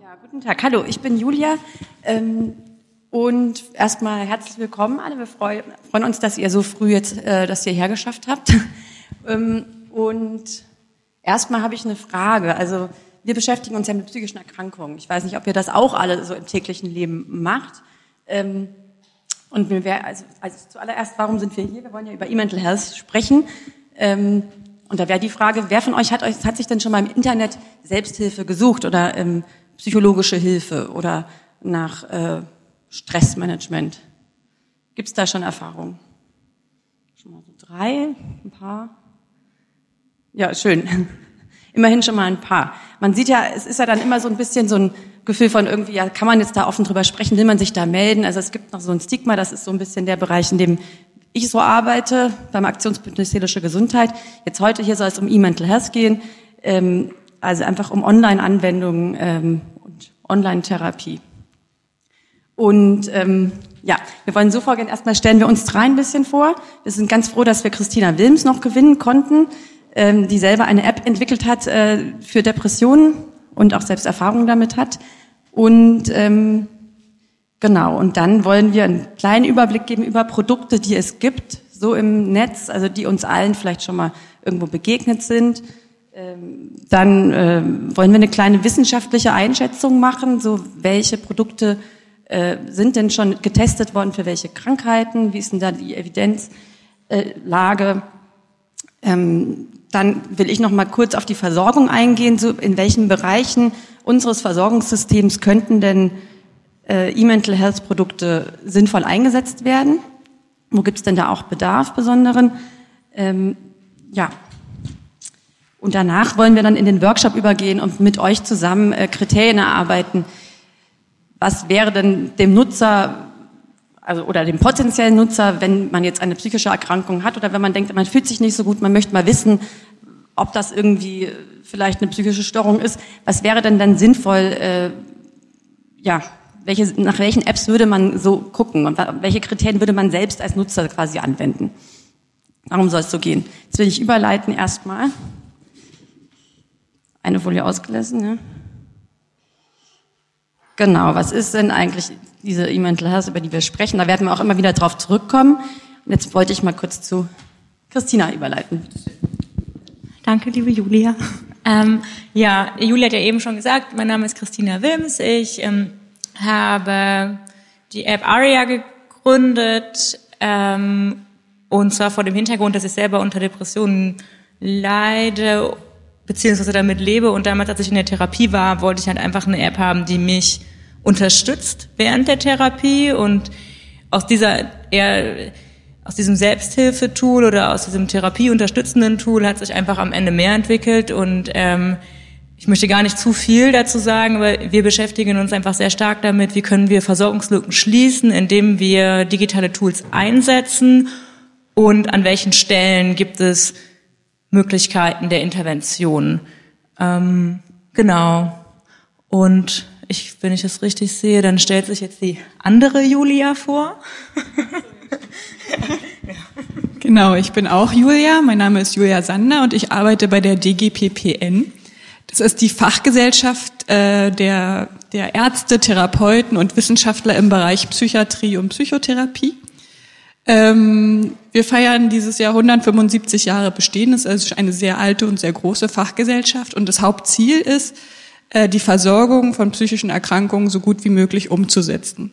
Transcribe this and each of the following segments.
Ja, guten Tag. Hallo, ich bin Julia. Ähm, und erstmal herzlich willkommen alle. Wir freuen, freuen uns, dass ihr so früh jetzt äh, das hierher geschafft habt. ähm, und erstmal habe ich eine Frage. Also wir beschäftigen uns ja mit psychischen Erkrankungen. Ich weiß nicht, ob ihr das auch alle so im täglichen Leben macht. Ähm, und mir also, also zuallererst, warum sind wir hier? Wir wollen ja über E-Mental Health sprechen. Ähm, und da wäre die Frage, wer von euch hat, euch hat sich denn schon mal im Internet Selbsthilfe gesucht oder ähm, psychologische Hilfe oder nach äh, Stressmanagement? Gibt es da schon Erfahrungen? Schon mal so drei, ein paar? Ja, schön. Immerhin schon mal ein paar. Man sieht ja, es ist ja dann immer so ein bisschen so ein Gefühl von irgendwie, ja, kann man jetzt da offen drüber sprechen, will man sich da melden? Also es gibt noch so ein Stigma, das ist so ein bisschen der Bereich, in dem ich so arbeite, beim Aktionsbündnis Seelische Gesundheit. Jetzt heute hier soll es um E-Mental Health gehen, ähm, also einfach um Online-Anwendungen ähm, und Online-Therapie. Und ähm, ja, wir wollen so vorgehen, erstmal stellen wir uns drei ein bisschen vor. Wir sind ganz froh, dass wir Christina Wilms noch gewinnen konnten, ähm, die selber eine App entwickelt hat äh, für Depressionen und auch selbst Erfahrungen damit hat. Und ähm, genau, und dann wollen wir einen kleinen Überblick geben über Produkte, die es gibt, so im Netz, also die uns allen vielleicht schon mal irgendwo begegnet sind. Ähm, dann äh, wollen wir eine kleine wissenschaftliche Einschätzung machen, so welche Produkte äh, sind denn schon getestet worden für welche Krankheiten, wie ist denn da die Evidenzlage. Ähm, dann will ich noch mal kurz auf die Versorgung eingehen, so in welchen Bereichen unseres Versorgungssystems könnten denn äh, E-Mental Health Produkte sinnvoll eingesetzt werden. Wo gibt es denn da auch Bedarf besonderen? Ähm, ja. Und danach wollen wir dann in den Workshop übergehen und mit euch zusammen äh, Kriterien erarbeiten, was wäre denn dem Nutzer also oder dem potenziellen Nutzer, wenn man jetzt eine psychische Erkrankung hat oder wenn man denkt, man fühlt sich nicht so gut, man möchte mal wissen, ob das irgendwie vielleicht eine psychische Störung ist. Was wäre denn dann sinnvoll? Äh, ja, welche, nach welchen Apps würde man so gucken und welche Kriterien würde man selbst als Nutzer quasi anwenden? Darum soll es so gehen. Jetzt will ich überleiten erstmal. Eine Folie ausgelassen, ja. Genau, was ist denn eigentlich diese E-Mental Health, über die wir sprechen? Da werden wir auch immer wieder drauf zurückkommen. Und jetzt wollte ich mal kurz zu Christina überleiten. Danke, liebe Julia. Ähm, ja, Julia hat ja eben schon gesagt, mein Name ist Christina Wilms. Ich ähm, habe die App Aria gegründet ähm, und zwar vor dem Hintergrund, dass ich selber unter Depressionen leide beziehungsweise damit lebe. Und damals, als ich in der Therapie war, wollte ich halt einfach eine App haben, die mich unterstützt während der Therapie und aus dieser eher aus diesem Selbsthilfetool oder aus diesem therapieunterstützenden Tool hat sich einfach am Ende mehr entwickelt und ähm, ich möchte gar nicht zu viel dazu sagen, aber wir beschäftigen uns einfach sehr stark damit, wie können wir Versorgungslücken schließen, indem wir digitale Tools einsetzen und an welchen Stellen gibt es Möglichkeiten der Intervention. Ähm, genau. Und ich, wenn ich es richtig sehe, dann stellt sich jetzt die andere Julia vor. Genau, ich bin auch Julia. Mein Name ist Julia Sander und ich arbeite bei der DGPPN. Das ist die Fachgesellschaft äh, der, der Ärzte, Therapeuten und Wissenschaftler im Bereich Psychiatrie und Psychotherapie. Ähm, wir feiern dieses Jahr 175 Jahre Bestehen. Das ist eine sehr alte und sehr große Fachgesellschaft. Und das Hauptziel ist, äh, die Versorgung von psychischen Erkrankungen so gut wie möglich umzusetzen.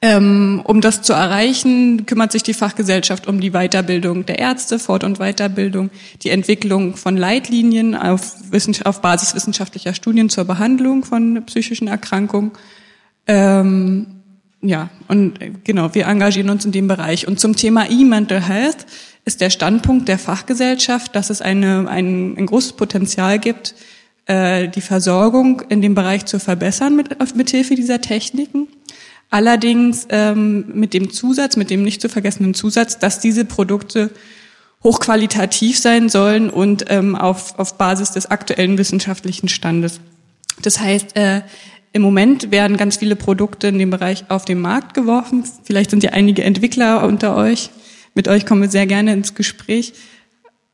Ähm, um das zu erreichen, kümmert sich die Fachgesellschaft um die Weiterbildung der Ärzte, Fort- und Weiterbildung, die Entwicklung von Leitlinien auf, auf Basis wissenschaftlicher Studien zur Behandlung von psychischen Erkrankungen. Ähm, ja, und äh, genau, wir engagieren uns in dem Bereich. Und zum Thema E-Mental Health ist der Standpunkt der Fachgesellschaft, dass es eine, ein, ein großes Potenzial gibt, äh, die Versorgung in dem Bereich zu verbessern mit, mit Hilfe dieser Techniken. Allerdings ähm, mit dem Zusatz, mit dem nicht zu vergessenen Zusatz, dass diese Produkte hochqualitativ sein sollen und ähm, auf, auf Basis des aktuellen wissenschaftlichen Standes. Das heißt, äh, im Moment werden ganz viele Produkte in dem Bereich auf den Markt geworfen. Vielleicht sind ja einige Entwickler unter euch. Mit euch kommen wir sehr gerne ins Gespräch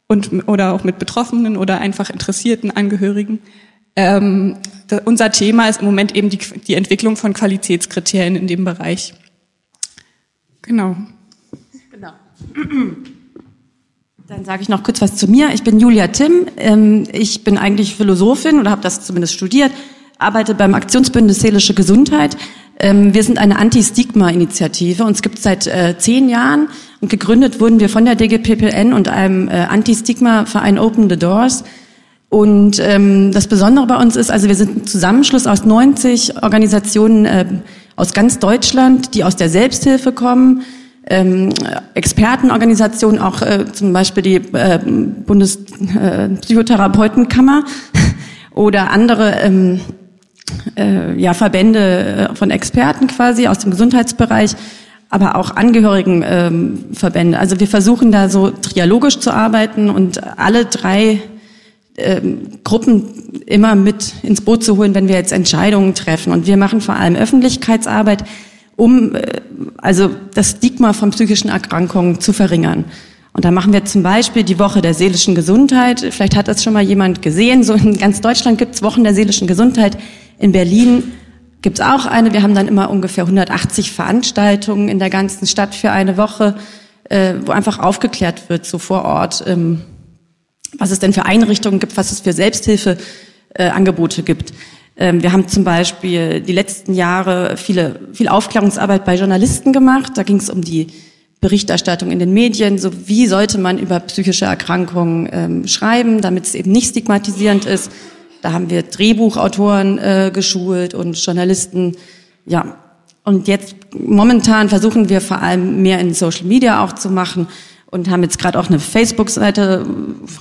und oder auch mit Betroffenen oder einfach interessierten Angehörigen. Ähm, da, unser Thema ist im Moment eben die, die Entwicklung von Qualitätskriterien in dem Bereich. Genau. Genau. Dann sage ich noch kurz was zu mir. Ich bin Julia Timm. Ähm, ich bin eigentlich Philosophin oder habe das zumindest studiert, arbeite beim Aktionsbündnis Seelische Gesundheit. Ähm, wir sind eine Anti-Stigma-Initiative. Uns gibt es seit äh, zehn Jahren und gegründet wurden wir von der DGPPN und einem äh, Anti-Stigma-Verein Open the Doors. Und ähm, das Besondere bei uns ist, also wir sind ein Zusammenschluss aus 90 Organisationen äh, aus ganz Deutschland, die aus der Selbsthilfe kommen, ähm, Expertenorganisationen, auch äh, zum Beispiel die äh, Bundespsychotherapeutenkammer oder andere ähm, äh, ja, Verbände äh, von Experten quasi aus dem Gesundheitsbereich, aber auch Angehörigenverbände. Ähm, also wir versuchen da so trialogisch zu arbeiten und alle drei ähm, Gruppen immer mit ins Boot zu holen, wenn wir jetzt Entscheidungen treffen. Und wir machen vor allem Öffentlichkeitsarbeit um äh, also das Stigma von psychischen Erkrankungen zu verringern. Und da machen wir zum Beispiel die Woche der seelischen Gesundheit. Vielleicht hat das schon mal jemand gesehen. So in ganz Deutschland gibt es Wochen der seelischen Gesundheit. In Berlin gibt es auch eine. Wir haben dann immer ungefähr 180 Veranstaltungen in der ganzen Stadt für eine Woche, äh, wo einfach aufgeklärt wird, so vor Ort, ähm, was es denn für Einrichtungen gibt, was es für Selbsthilfeangebote äh, gibt. Ähm, wir haben zum Beispiel die letzten Jahre viele, viel Aufklärungsarbeit bei Journalisten gemacht. Da ging es um die Berichterstattung in den Medien, so wie sollte man über psychische Erkrankungen ähm, schreiben, damit es eben nicht stigmatisierend ist. Da haben wir Drehbuchautoren äh, geschult und Journalisten. Ja, und jetzt momentan versuchen wir vor allem mehr in Social Media auch zu machen und haben jetzt gerade auch eine Facebook-Seite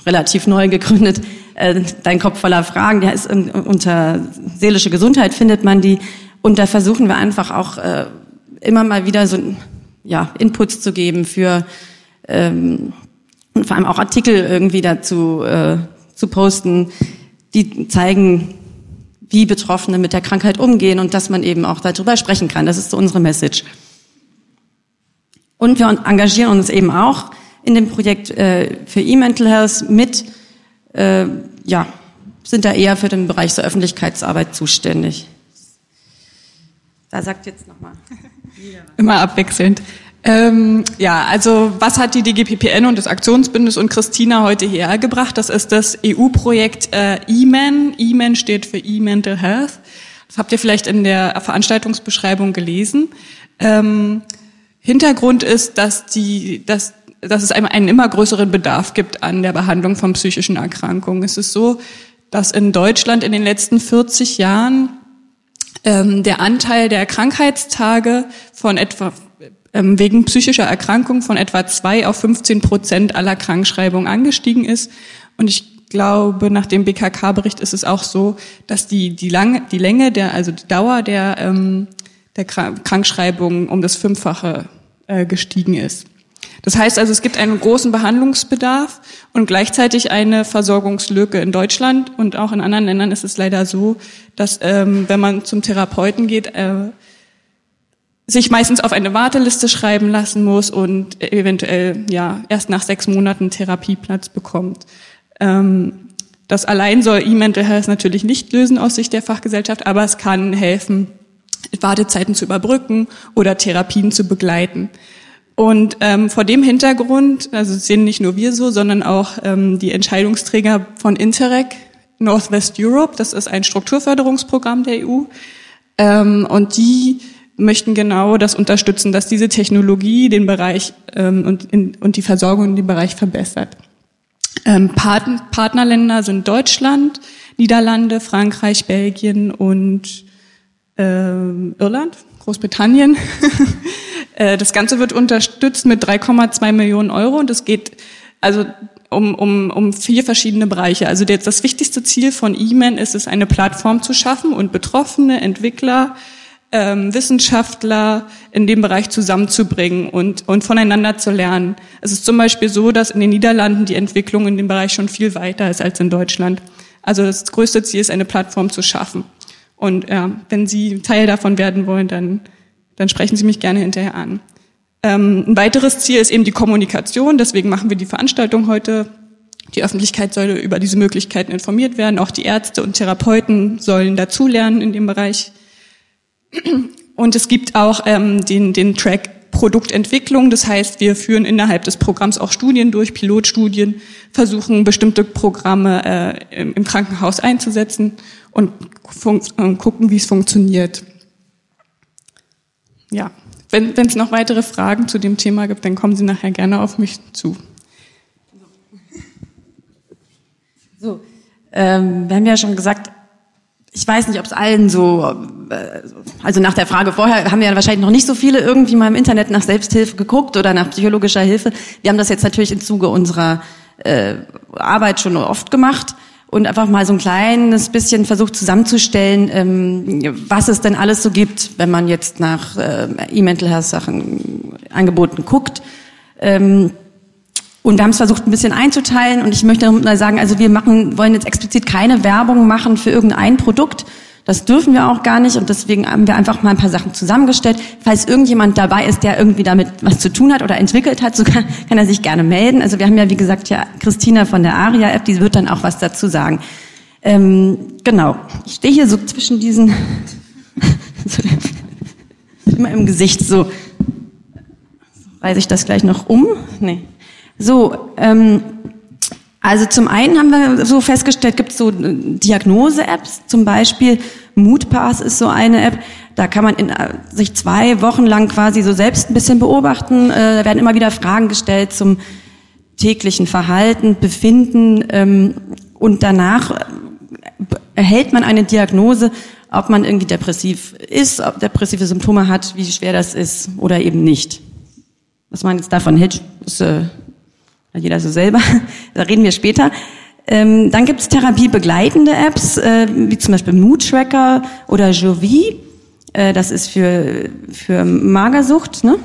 relativ neu gegründet, äh, Dein Kopf voller Fragen, der ist unter seelische Gesundheit findet man die. Und da versuchen wir einfach auch äh, immer mal wieder so ja, Inputs zu geben für ähm, und vor allem auch Artikel irgendwie dazu äh, zu posten, die zeigen, wie Betroffene mit der Krankheit umgehen und dass man eben auch darüber sprechen kann. Das ist so unsere Message. Und wir engagieren uns eben auch in dem Projekt äh, für E-Mental Health mit, äh, ja, sind da eher für den Bereich der Öffentlichkeitsarbeit zuständig. Da sagt jetzt nochmal. Immer abwechselnd. Ähm, ja, also was hat die DGPPN und das Aktionsbündnis und Christina heute hergebracht? Das ist das EU-Projekt äh, E-Man. E-Man steht für E-Mental Health. Das habt ihr vielleicht in der Veranstaltungsbeschreibung gelesen. Ähm, Hintergrund ist, dass die, dass dass es einen immer größeren Bedarf gibt an der Behandlung von psychischen Erkrankungen. Es ist so, dass in Deutschland in den letzten 40 Jahren ähm, der Anteil der Krankheitstage von etwa wegen psychischer Erkrankung von etwa zwei auf 15 Prozent aller Krankschreibungen angestiegen ist. Und ich glaube, nach dem BKK-Bericht ist es auch so, dass die, die, lange, die Länge der, also die Dauer der, ähm, der Krankschreibung um das Fünffache äh, gestiegen ist. Das heißt also, es gibt einen großen Behandlungsbedarf und gleichzeitig eine Versorgungslücke in Deutschland und auch in anderen Ländern ist es leider so, dass ähm, wenn man zum Therapeuten geht, äh, sich meistens auf eine Warteliste schreiben lassen muss und eventuell ja erst nach sechs Monaten Therapieplatz bekommt. Ähm, das allein soll E-Mental Health natürlich nicht lösen aus Sicht der Fachgesellschaft, aber es kann helfen, Wartezeiten zu überbrücken oder Therapien zu begleiten. Und ähm, vor dem Hintergrund, also sehen nicht nur wir so, sondern auch ähm, die Entscheidungsträger von Interreg Northwest Europe, das ist ein Strukturförderungsprogramm der EU, ähm, und die möchten genau das unterstützen, dass diese Technologie den Bereich ähm, und, in, und die Versorgung in dem Bereich verbessert. Ähm, Part Partnerländer sind Deutschland, Niederlande, Frankreich, Belgien und ähm, Irland, Großbritannien. Äh, das Ganze wird unterstützt mit 3,2 Millionen Euro und es geht also um, um, um vier verschiedene Bereiche. Also das wichtigste Ziel von E-Man ist es, eine Plattform zu schaffen und Betroffene, Entwickler, ähm, Wissenschaftler in dem Bereich zusammenzubringen und, und voneinander zu lernen. Es ist zum Beispiel so, dass in den Niederlanden die Entwicklung in dem Bereich schon viel weiter ist als in Deutschland. Also das größte Ziel ist, eine Plattform zu schaffen. Und ja, wenn Sie Teil davon werden wollen, dann dann sprechen Sie mich gerne hinterher an. Ähm, ein weiteres Ziel ist eben die Kommunikation, deswegen machen wir die Veranstaltung heute Die Öffentlichkeit soll über diese Möglichkeiten informiert werden. Auch die Ärzte und Therapeuten sollen dazulernen in dem Bereich. Und es gibt auch ähm, den, den Track Produktentwicklung. Das heißt, wir führen innerhalb des Programms auch Studien durch, Pilotstudien, versuchen bestimmte Programme äh, im, Krankenhaus einzusetzen und, und gucken, wie es funktioniert. Ja, wenn es noch weitere Fragen zu dem Thema gibt, dann kommen Sie nachher gerne auf mich zu. So, ähm, wir haben ja schon gesagt, ich weiß nicht, ob es allen so, äh, also nach der Frage vorher haben ja wahrscheinlich noch nicht so viele irgendwie mal im Internet nach Selbsthilfe geguckt oder nach psychologischer Hilfe. Wir haben das jetzt natürlich im Zuge unserer äh, Arbeit schon oft gemacht und einfach mal so ein kleines bisschen versucht zusammenzustellen, ähm, was es denn alles so gibt, wenn man jetzt nach äh, E-Mental Health Sachen Angeboten guckt. Ähm, und wir haben es versucht, ein bisschen einzuteilen. Und ich möchte mal sagen, also wir machen, wollen jetzt explizit keine Werbung machen für irgendein Produkt. Das dürfen wir auch gar nicht. Und deswegen haben wir einfach mal ein paar Sachen zusammengestellt. Falls irgendjemand dabei ist, der irgendwie damit was zu tun hat oder entwickelt hat, so kann, kann er sich gerne melden. Also wir haben ja, wie gesagt, ja Christina von der ARIA-App, die wird dann auch was dazu sagen. Ähm, genau. Ich stehe hier so zwischen diesen, immer im Gesicht so. Reiße ich das gleich noch um? Nee. So, ähm, also zum einen haben wir so festgestellt, gibt es so äh, Diagnose-Apps, zum Beispiel Moodpass ist so eine App, da kann man in, äh, sich zwei Wochen lang quasi so selbst ein bisschen beobachten. Äh, da werden immer wieder Fragen gestellt zum täglichen Verhalten, Befinden ähm, und danach äh, erhält man eine Diagnose, ob man irgendwie depressiv ist, ob depressive Symptome hat, wie schwer das ist oder eben nicht. Was man jetzt davon hält, ist äh, jeder so selber, da reden wir später. Ähm, dann gibt es therapiebegleitende Apps, äh, wie zum Beispiel Mood Tracker oder Jovi. Äh, das ist für, für Magersucht, ne?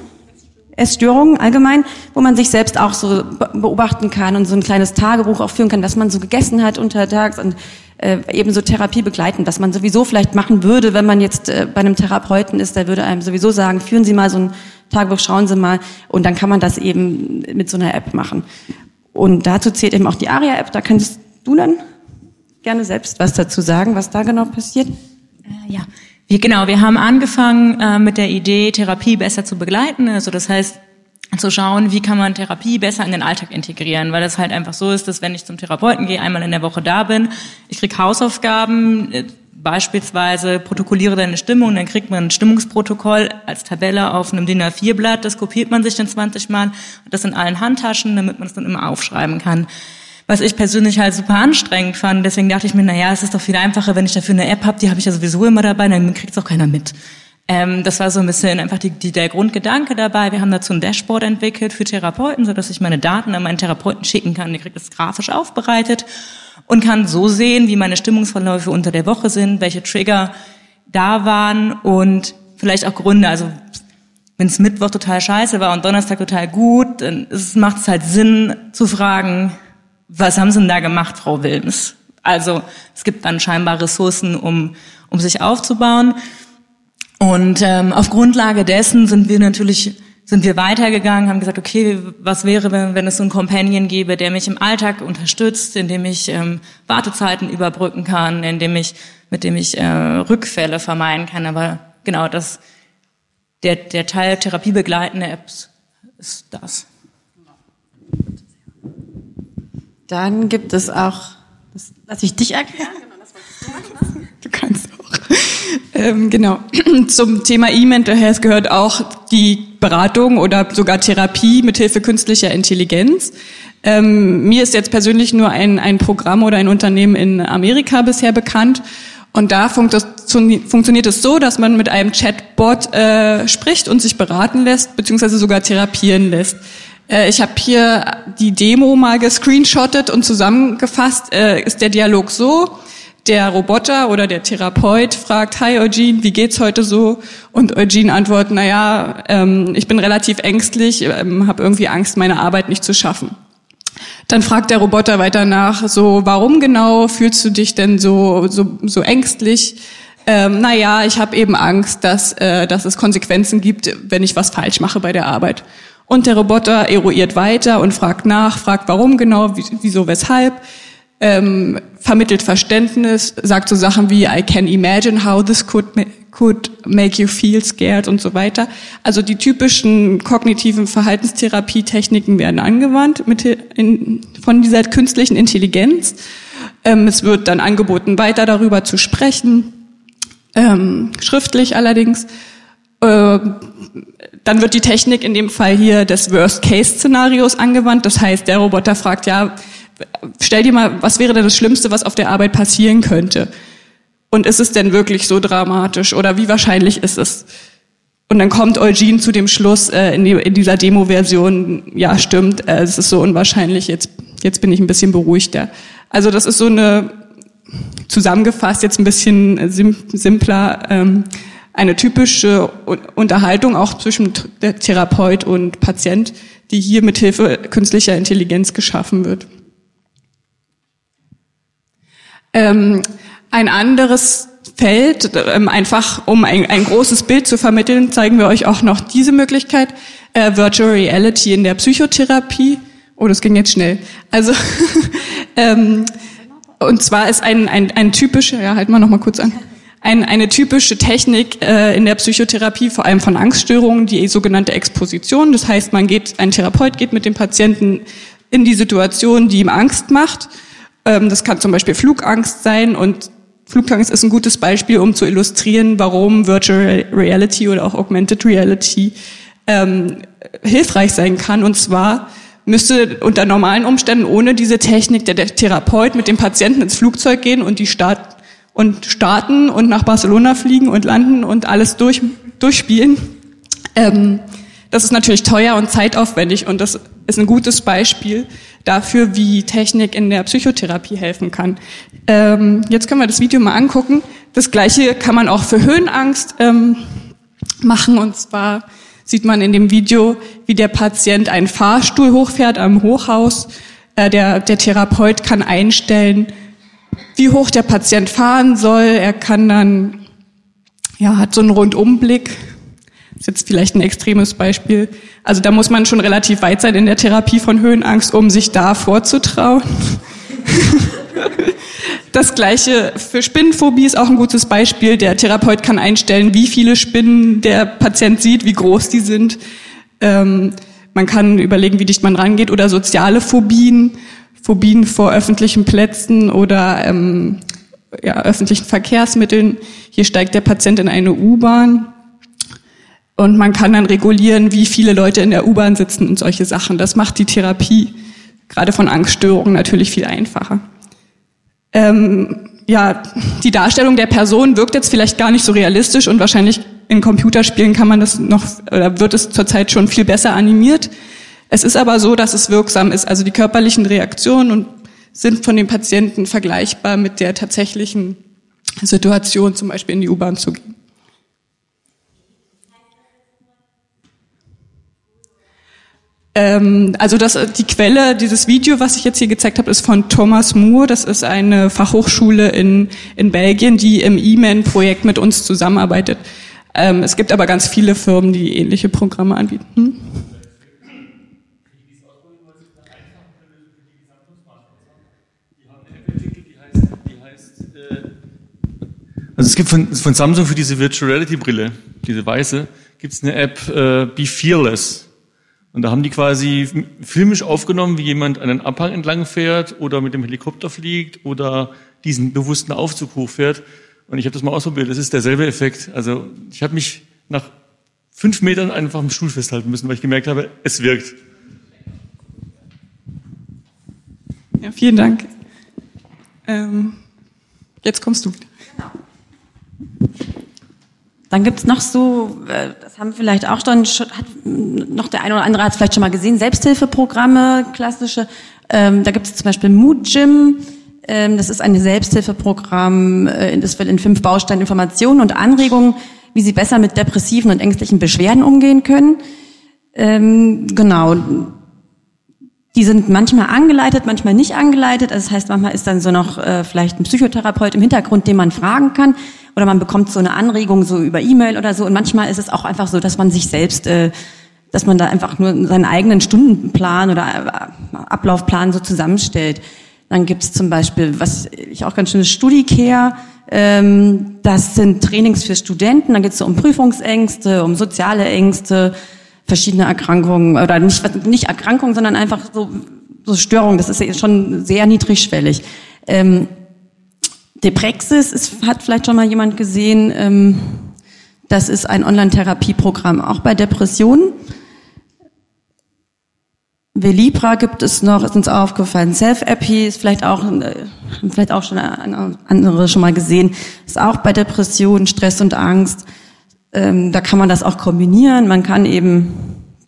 Essstörungen allgemein, wo man sich selbst auch so beobachten kann und so ein kleines Tagebuch auch führen kann, was man so gegessen hat untertags und äh, eben so Therapie begleiten, was man sowieso vielleicht machen würde, wenn man jetzt äh, bei einem Therapeuten ist, der würde einem sowieso sagen, führen Sie mal so ein Tagebuch, schauen Sie mal. Und dann kann man das eben mit so einer App machen. Und dazu zählt eben auch die ARIA-App. Da kannst du dann gerne selbst was dazu sagen, was da genau passiert. Äh, ja, wir, genau. Wir haben angefangen äh, mit der Idee, Therapie besser zu begleiten. Also das heißt, zu schauen, wie kann man Therapie besser in den Alltag integrieren, weil das halt einfach so ist, dass wenn ich zum Therapeuten gehe, einmal in der Woche da bin, ich krieg Hausaufgaben, äh, beispielsweise protokolliere deine Stimmung, dann kriegt man ein Stimmungsprotokoll als Tabelle auf einem DIN A4-Blatt, das kopiert man sich dann 20 Mal das in allen Handtaschen, damit man es dann immer aufschreiben kann. Was ich persönlich halt super anstrengend fand, deswegen dachte ich mir, na ja, es ist doch viel einfacher, wenn ich dafür eine App habe, die habe ich ja sowieso immer dabei, dann kriegt es auch keiner mit. Ähm, das war so ein bisschen einfach die, die, der Grundgedanke dabei. Wir haben dazu ein Dashboard entwickelt für Therapeuten, so dass ich meine Daten an meinen Therapeuten schicken kann. Der kriegt das grafisch aufbereitet und kann so sehen, wie meine Stimmungsverläufe unter der Woche sind, welche Trigger da waren und vielleicht auch Gründe. Also wenn es Mittwoch total scheiße war und Donnerstag total gut, dann macht es halt Sinn zu fragen, was haben Sie denn da gemacht, Frau Wilms? Also es gibt dann scheinbar Ressourcen, um, um sich aufzubauen. Und ähm, auf Grundlage dessen sind wir natürlich sind wir weitergegangen, haben gesagt, okay, was wäre, wenn, wenn es so einen Companion gäbe, der mich im Alltag unterstützt, indem ich ähm, Wartezeiten überbrücken kann, indem ich, mit dem ich äh, Rückfälle vermeiden kann. Aber genau das, der, der Teil therapiebegleitende Apps ist das. Dann gibt es auch, das lass ich dich erklären. Du kannst auch. Ähm, genau. Zum Thema E-Mental Health gehört auch die Beratung oder sogar Therapie mit Hilfe künstlicher Intelligenz. Ähm, mir ist jetzt persönlich nur ein, ein Programm oder ein Unternehmen in Amerika bisher bekannt. Und da funkt das, funktioniert es so, dass man mit einem Chatbot äh, spricht und sich beraten lässt, beziehungsweise sogar therapieren lässt. Äh, ich habe hier die Demo mal gescreenshottet und zusammengefasst. Äh, ist der Dialog so, der Roboter oder der Therapeut fragt, hi Eugene, wie geht's heute so? Und Eugene antwortet, na ja, ähm, ich bin relativ ängstlich, ähm, habe irgendwie Angst, meine Arbeit nicht zu schaffen. Dann fragt der Roboter weiter nach, so, warum genau fühlst du dich denn so, so, so ängstlich? Ähm, na ja, ich habe eben Angst, dass, äh, dass es Konsequenzen gibt, wenn ich was falsch mache bei der Arbeit. Und der Roboter eruiert weiter und fragt nach, fragt warum genau, wieso, weshalb, ähm, vermittelt Verständnis, sagt so Sachen wie I can imagine how this could could make you feel scared und so weiter. Also die typischen kognitiven Verhaltenstherapie-Techniken werden angewandt mit, in, von dieser künstlichen Intelligenz. Ähm, es wird dann angeboten, weiter darüber zu sprechen, ähm, schriftlich allerdings. Äh, dann wird die Technik in dem Fall hier des Worst-Case-Szenarios angewandt. Das heißt, der Roboter fragt, ja, stell dir mal, was wäre denn das Schlimmste, was auf der Arbeit passieren könnte? Und ist es denn wirklich so dramatisch oder wie wahrscheinlich ist es? Und dann kommt Eugene zu dem Schluss äh, in, die, in, dieser Demo-Version, ja stimmt, äh, es ist so unwahrscheinlich, jetzt, jetzt bin ich ein bisschen beruhigter. Also das ist so eine, zusammengefasst jetzt ein bisschen sim, simpler, ähm, eine typische Unterhaltung auch zwischen Therapeut und Patient, die hier mit Hilfe künstlicher Intelligenz geschaffen wird. Ähm, ein anderes Feld, ähm, einfach um ein, ein, großes Bild zu vermitteln, zeigen wir euch auch noch diese Möglichkeit, äh, Virtual Reality in der Psychotherapie. Oh, das ging jetzt schnell. Also, ähm, und zwar ist ein, ein, ein typischer, ja, halten wir noch mal kurz an, ein, eine typische Technik äh, in der Psychotherapie, vor allem von Angststörungen, die sogenannte Exposition. Das heißt, man geht, ein Therapeut geht mit dem Patienten in die Situation, die ihm Angst macht. Ähm, das kann zum Beispiel Flugangst sein und Flugangst ist ein gutes Beispiel, um zu illustrieren, warum Virtual Reality oder auch Augmented Reality ähm, hilfreich sein kann. Und zwar müsste unter normalen Umständen ohne diese Technik der, Therapeut mit dem Patienten ins Flugzeug gehen und die Start und starten und nach Barcelona fliegen und landen und alles durch, durchspielen. Ähm, das ist natürlich teuer und zeitaufwendig und das ist ein gutes Beispiel dafür, wie Technik in der Psychotherapie helfen kann. Ähm, jetzt können wir das Video mal angucken. Das gleiche kann man auch für Höhenangst ähm, machen und zwar sieht man in dem Video, wie der Patient einen Fahrstuhl hochfährt am Hochhaus. Äh, der, der Therapeut kann einstellen, wie hoch der Patient fahren soll. Er kann dann, ja, hat so einen Rundumblick ist jetzt vielleicht ein extremes Beispiel. Also da muss man schon relativ weit sein in der Therapie von Höhenangst, um sich da vorzutrauen. Das gleiche für Spinnenphobie ist auch ein gutes Beispiel. Der Therapeut kann einstellen, wie viele Spinnen der Patient sieht, wie groß die sind. Ähm, man kann überlegen, wie dicht man rangeht oder soziale Phobien, Phobien vor öffentlichen Plätzen oder ähm, ja, öffentlichen Verkehrsmitteln. Hier steigt der Patient in eine U-Bahn und man kann dann regulieren, wie viele Leute in der U-Bahn sitzen und solche Sachen. Das macht die Therapie gerade von Angststörungen natürlich viel einfacher. Ähm, ja, die Darstellung der Person wirkt jetzt vielleicht gar nicht so realistisch und wahrscheinlich in Computerspielen kann man das noch, oder wird es zurzeit schon viel besser animiert. Es ist aber so, dass es wirksam ist. Also die körperlichen Reaktionen sind von den Patienten vergleichbar mit der tatsächlichen Situation, zum Beispiel in die U-Bahn zu gehen. Ähm, also das, die Quelle, dieses Video, was ich jetzt hier gezeigt habe, ist von Thomas Moore. Das ist eine Fachhochschule in, in Belgien, die im E-Man-Projekt mit uns zusammenarbeitet. Ähm, es gibt aber ganz viele Firmen, die ähnliche Programme anbieten. Hm? Also es gibt von, von Samsung für diese Virtual Reality Brille, diese weiße, gibt es eine App äh, Be Fearless. Und da haben die quasi filmisch aufgenommen, wie jemand einen Abhang entlang fährt oder mit dem Helikopter fliegt oder diesen bewussten Aufzug hochfährt. Und ich habe das mal ausprobiert. Das ist derselbe Effekt. Also ich habe mich nach fünf Metern einfach im Stuhl festhalten müssen, weil ich gemerkt habe, es wirkt. Ja, vielen Dank. Ähm, jetzt kommst du. Genau. Dann gibt's noch so, äh, das haben vielleicht auch schon, hat noch der eine oder andere hat es vielleicht schon mal gesehen, Selbsthilfeprogramme, klassische. Ähm, da gibt es zum Beispiel Mood Gym. Ähm, das ist ein Selbsthilfeprogramm, äh, das will in fünf Bausteinen Informationen und Anregungen, wie Sie besser mit depressiven und ängstlichen Beschwerden umgehen können. Ähm, genau. Die sind manchmal angeleitet, manchmal nicht angeleitet. Also das heißt, manchmal ist dann so noch äh, vielleicht ein Psychotherapeut im Hintergrund, den man fragen kann oder man bekommt so eine Anregung so über E-Mail oder so. Und manchmal ist es auch einfach so, dass man sich selbst äh, dass man da einfach nur seinen eigenen Stundenplan oder äh, Ablaufplan so zusammenstellt. Dann gibt's zum Beispiel, was ich auch ganz schön StudiCare, ähm, das sind Trainings für Studenten, da geht's so um Prüfungsängste, um soziale Ängste, verschiedene Erkrankungen oder nicht, nicht Erkrankungen, sondern einfach so, so Störungen. Das ist schon sehr niedrigschwellig. Ähm, Deprexis ist, hat vielleicht schon mal jemand gesehen. Ähm, das ist ein Online-Therapieprogramm, auch bei Depressionen. Velibra gibt es noch, ist uns aufgefallen. Self-Epi ist vielleicht auch, äh, vielleicht auch schon andere schon mal gesehen, ist auch bei Depressionen, Stress und Angst. Ähm, da kann man das auch kombinieren. Man kann eben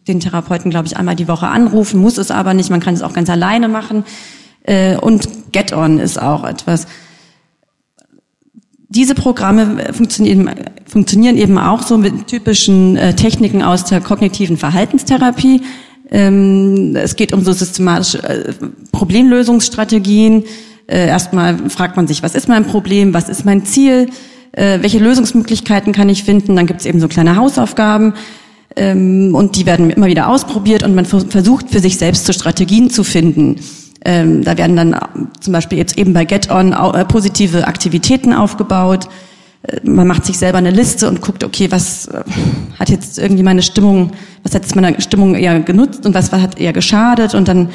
den Therapeuten, glaube ich, einmal die Woche anrufen, muss es aber nicht. Man kann es auch ganz alleine machen. Äh, und Get-On ist auch etwas. Diese Programme funktionieren, funktionieren eben auch so mit typischen äh, Techniken aus der kognitiven Verhaltenstherapie. Ähm, es geht um so systematische äh, Problemlösungsstrategien. Äh, erstmal fragt man sich, was ist mein Problem, was ist mein Ziel, äh, welche Lösungsmöglichkeiten kann ich finden. Dann gibt es eben so kleine Hausaufgaben ähm, und die werden immer wieder ausprobiert und man versucht für sich selbst so Strategien zu finden. Ähm, da werden dann zum Beispiel jetzt eben bei Get On positive Aktivitäten aufgebaut. Man macht sich selber eine Liste und guckt, okay, was äh, hat jetzt irgendwie meine Stimmung, was hat jetzt meine Stimmung eher genutzt und was hat eher geschadet? Und dann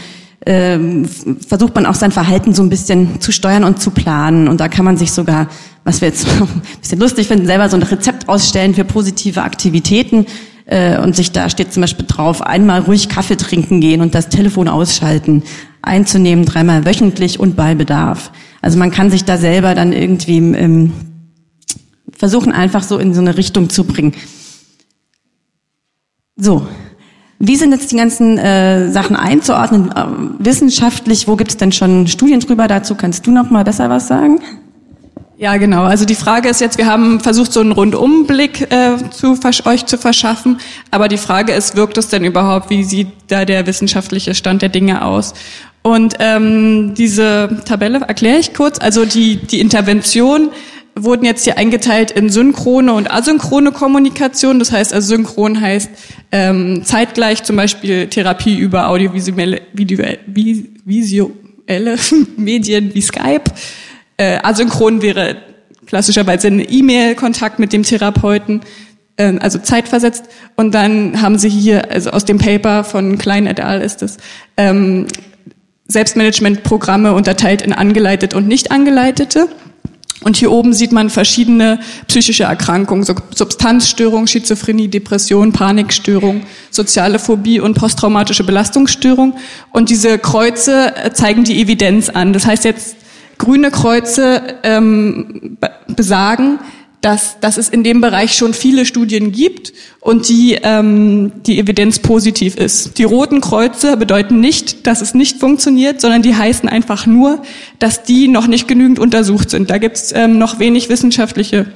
ähm, versucht man auch sein Verhalten so ein bisschen zu steuern und zu planen. Und da kann man sich sogar, was wir jetzt ein bisschen lustig finden, selber so ein Rezept ausstellen für positive Aktivitäten äh, und sich da steht zum Beispiel drauf, einmal ruhig Kaffee trinken gehen und das Telefon ausschalten, einzunehmen dreimal wöchentlich und bei Bedarf. Also man kann sich da selber dann irgendwie ähm, versuchen einfach so in so eine Richtung zu bringen. So, wie sind jetzt die ganzen äh, Sachen einzuordnen äh, wissenschaftlich? Wo gibt es denn schon Studien drüber? Dazu kannst du noch mal besser was sagen. Ja, genau. Also die Frage ist jetzt, wir haben versucht, so einen Rundumblick äh, zu, euch zu verschaffen. Aber die Frage ist, wirkt es denn überhaupt? Wie sieht da der wissenschaftliche Stand der Dinge aus? Und ähm, diese Tabelle erkläre ich kurz. Also die, die Intervention wurden jetzt hier eingeteilt in synchrone und asynchrone Kommunikation. Das heißt, also synchron heißt ähm, zeitgleich zum Beispiel Therapie über audiovisuelle visuelle Medien wie Skype. Äh, asynchron wäre klassischerweise ein E-Mail-Kontakt mit dem Therapeuten, äh, also zeitversetzt. Und dann haben sie hier, also aus dem Paper von Klein et al. ist es, ähm, Selbstmanagementprogramme unterteilt in angeleitet und nicht angeleitete. Und hier oben sieht man verschiedene psychische Erkrankungen, so Substanzstörung, Schizophrenie, Depression, Panikstörung, soziale Phobie und posttraumatische Belastungsstörung. Und diese Kreuze äh, zeigen die Evidenz an. Das heißt jetzt, grüne Kreuze ähm, besagen, dass, dass es in dem Bereich schon viele Studien gibt und die, ähm, die Evidenz positiv ist. Die roten Kreuze bedeuten nicht, dass es nicht funktioniert, sondern die heißen einfach nur, dass die noch nicht genügend untersucht sind. Da gibt es ähm, noch wenig wissenschaftliche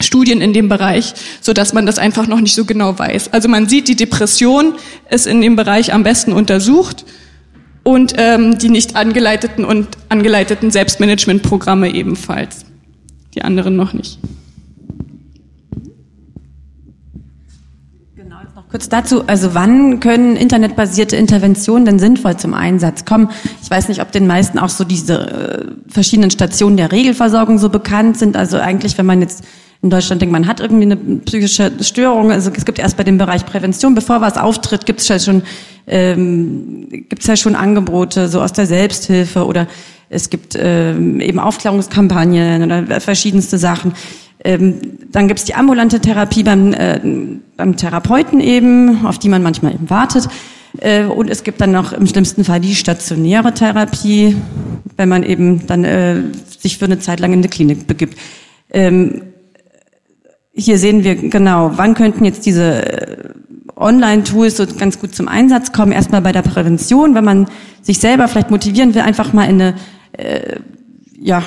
Studien in dem Bereich, so dass man das einfach noch nicht so genau weiß. Also man sieht, die Depression ist in dem Bereich am besten untersucht und ähm, die nicht angeleiteten und angeleiteten Selbstmanagementprogramme ebenfalls. Die anderen noch nicht. Kurz dazu, also wann können internetbasierte Interventionen denn sinnvoll zum Einsatz kommen? Ich weiß nicht, ob den meisten auch so diese äh, verschiedenen Stationen der Regelversorgung so bekannt sind. Also eigentlich, wenn man jetzt in Deutschland denkt, man hat irgendwie eine psychische Störung, also es gibt erst bei dem Bereich Prävention, bevor was auftritt, gibt es ja schon ähm, gibt ja schon Angebote so aus der Selbsthilfe oder es gibt ähm, eben Aufklärungskampagnen oder verschiedenste Sachen. Ähm, dann gibt's die ambulante Therapie beim, äh, beim Therapeuten eben, auf die man manchmal eben wartet. Äh, und es gibt dann noch im schlimmsten Fall die stationäre Therapie, wenn man eben dann äh, sich für eine Zeit lang in eine Klinik begibt. Ähm, hier sehen wir genau, wann könnten jetzt diese äh, Online-Tools so ganz gut zum Einsatz kommen. Erstmal bei der Prävention, wenn man sich selber vielleicht motivieren will, einfach mal in eine äh, ja,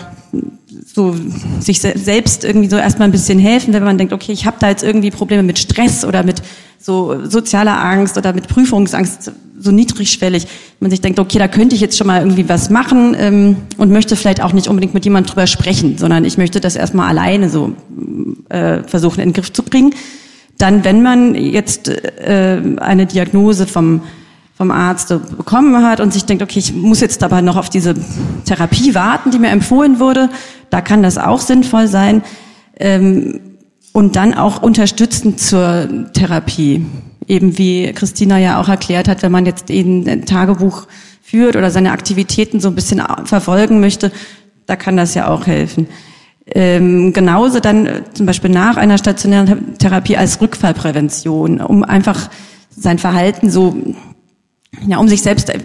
so sich selbst irgendwie so erstmal ein bisschen helfen, wenn man denkt, okay, ich habe da jetzt irgendwie Probleme mit Stress oder mit so sozialer Angst oder mit Prüfungsangst, so niedrigschwellig. Man sich denkt, okay, da könnte ich jetzt schon mal irgendwie was machen ähm, und möchte vielleicht auch nicht unbedingt mit jemandem drüber sprechen, sondern ich möchte das erstmal alleine so äh, versuchen in den Griff zu bringen. dann, wenn man jetzt äh, eine Diagnose vom vom Arzt bekommen hat und sich denkt, okay, ich muss jetzt aber noch auf diese Therapie warten, die mir empfohlen wurde, da kann das auch sinnvoll sein. Ähm, und dann auch unterstützend zur Therapie. Eben wie Christina ja auch erklärt hat, wenn man jetzt eben ein Tagebuch führt oder seine Aktivitäten so ein bisschen verfolgen möchte, da kann das ja auch helfen. Ähm, genauso dann äh, zum Beispiel nach einer stationären Therapie als Rückfallprävention, um einfach sein Verhalten so, ja, um sich selbst äh,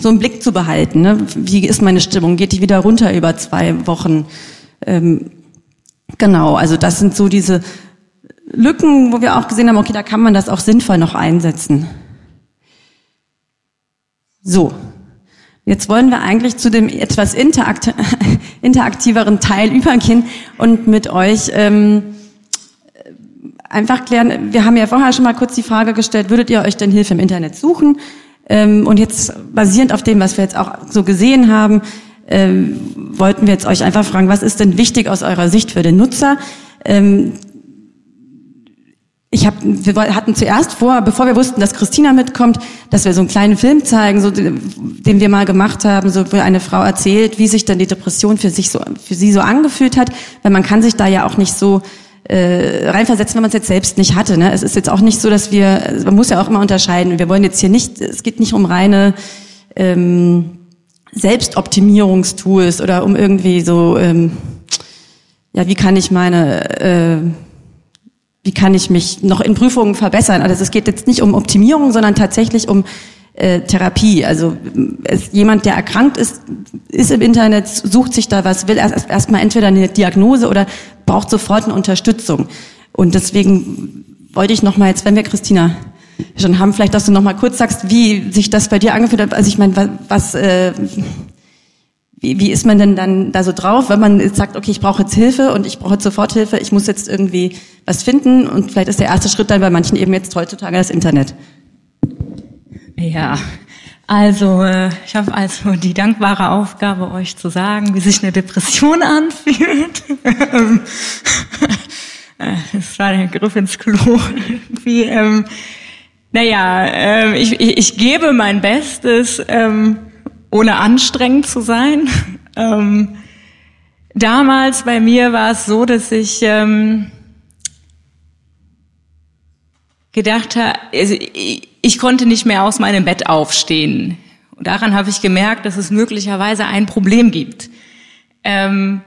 so im Blick zu behalten. Ne? Wie ist meine Stimmung? Geht die wieder runter über zwei Wochen? Ähm, genau, also das sind so diese Lücken, wo wir auch gesehen haben, okay, da kann man das auch sinnvoll noch einsetzen. So, Jetzt wollen wir eigentlich zu dem etwas interakt interaktiveren Teil übergehen und mit euch ähm, einfach klären. Wir haben ja vorher schon mal kurz die Frage gestellt, würdet ihr euch denn Hilfe im Internet suchen? Ähm, und jetzt basierend auf dem, was wir jetzt auch so gesehen haben, ähm, wollten wir jetzt euch einfach fragen, was ist denn wichtig aus eurer Sicht für den Nutzer? Ähm, ich hab, wir hatten zuerst vor, bevor wir wussten, dass Christina mitkommt, dass wir so einen kleinen Film zeigen, so, den wir mal gemacht haben, so, wo eine Frau erzählt, wie sich dann die Depression für sich so, für sie so angefühlt hat, weil man kann sich da ja auch nicht so äh, reinversetzen, wenn man es jetzt selbst nicht hatte. Ne? Es ist jetzt auch nicht so, dass wir, man muss ja auch immer unterscheiden. Wir wollen jetzt hier nicht, es geht nicht um reine ähm, Selbstoptimierungstools oder um irgendwie so, ähm, ja, wie kann ich meine äh, wie kann ich mich noch in Prüfungen verbessern. Also es geht jetzt nicht um Optimierung, sondern tatsächlich um äh, Therapie. Also es, jemand, der erkrankt ist, ist im Internet, sucht sich da was, will erst erstmal entweder eine Diagnose oder braucht sofort eine Unterstützung. Und deswegen wollte ich noch mal jetzt, wenn wir Christina schon haben, vielleicht, dass du noch mal kurz sagst, wie sich das bei dir angefühlt hat. Also ich meine, was, äh, wie, wie ist man denn dann da so drauf, wenn man jetzt sagt, okay, ich brauche jetzt Hilfe und ich brauche jetzt sofort Hilfe, ich muss jetzt irgendwie was finden und vielleicht ist der erste Schritt dann bei manchen eben jetzt heutzutage das Internet. Ja, also äh, ich habe also die dankbare Aufgabe, euch zu sagen, wie sich eine Depression anfühlt. Äh, das war der Griff ins Klo. Irgendwie, ähm, naja, ähm, ich, ich, ich gebe mein Bestes. Ähm, ohne anstrengend zu sein. Ähm, damals bei mir war es so, dass ich ähm, gedacht habe, also ich, ich konnte nicht mehr aus meinem Bett aufstehen. Und daran habe ich gemerkt, dass es möglicherweise ein Problem gibt. Ähm,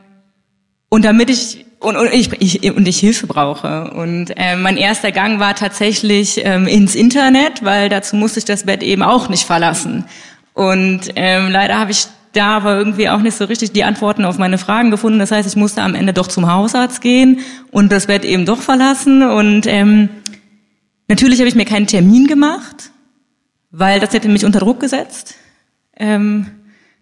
und damit ich und, und, ich, ich, und ich Hilfe brauche. Und äh, mein erster Gang war tatsächlich ähm, ins Internet, weil dazu musste ich das Bett eben auch nicht verlassen. Und ähm, leider habe ich da aber irgendwie auch nicht so richtig die Antworten auf meine Fragen gefunden. Das heißt, ich musste am Ende doch zum Hausarzt gehen und das Bett eben doch verlassen. Und ähm, natürlich habe ich mir keinen Termin gemacht, weil das hätte mich unter Druck gesetzt. Ähm,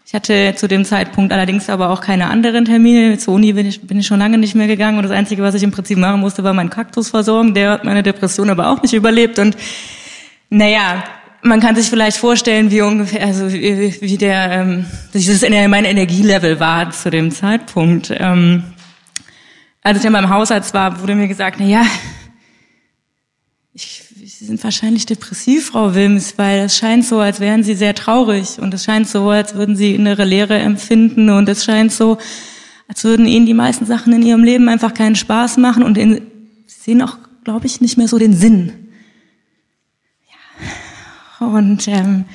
ich hatte zu dem Zeitpunkt allerdings aber auch keine anderen Termine. Zur Uni bin ich, bin ich schon lange nicht mehr gegangen und das Einzige, was ich im Prinzip machen musste, war meinen Kaktus versorgen. Der hat meine Depression aber auch nicht überlebt. Und naja, man kann sich vielleicht vorstellen, wie ungefähr, also wie, wie der, ähm, dieses mein Energielevel war zu dem Zeitpunkt. Ähm, als ich dann beim Hausarzt war, wurde mir gesagt, na ja, ich, Sie sind wahrscheinlich depressiv, Frau Wilms, weil es scheint so, als wären Sie sehr traurig und es scheint so, als würden Sie innere Leere empfinden und es scheint so, als würden Ihnen die meisten Sachen in Ihrem Leben einfach keinen Spaß machen und in, Sie sehen auch, glaube ich, nicht mehr so den Sinn. Und ähm,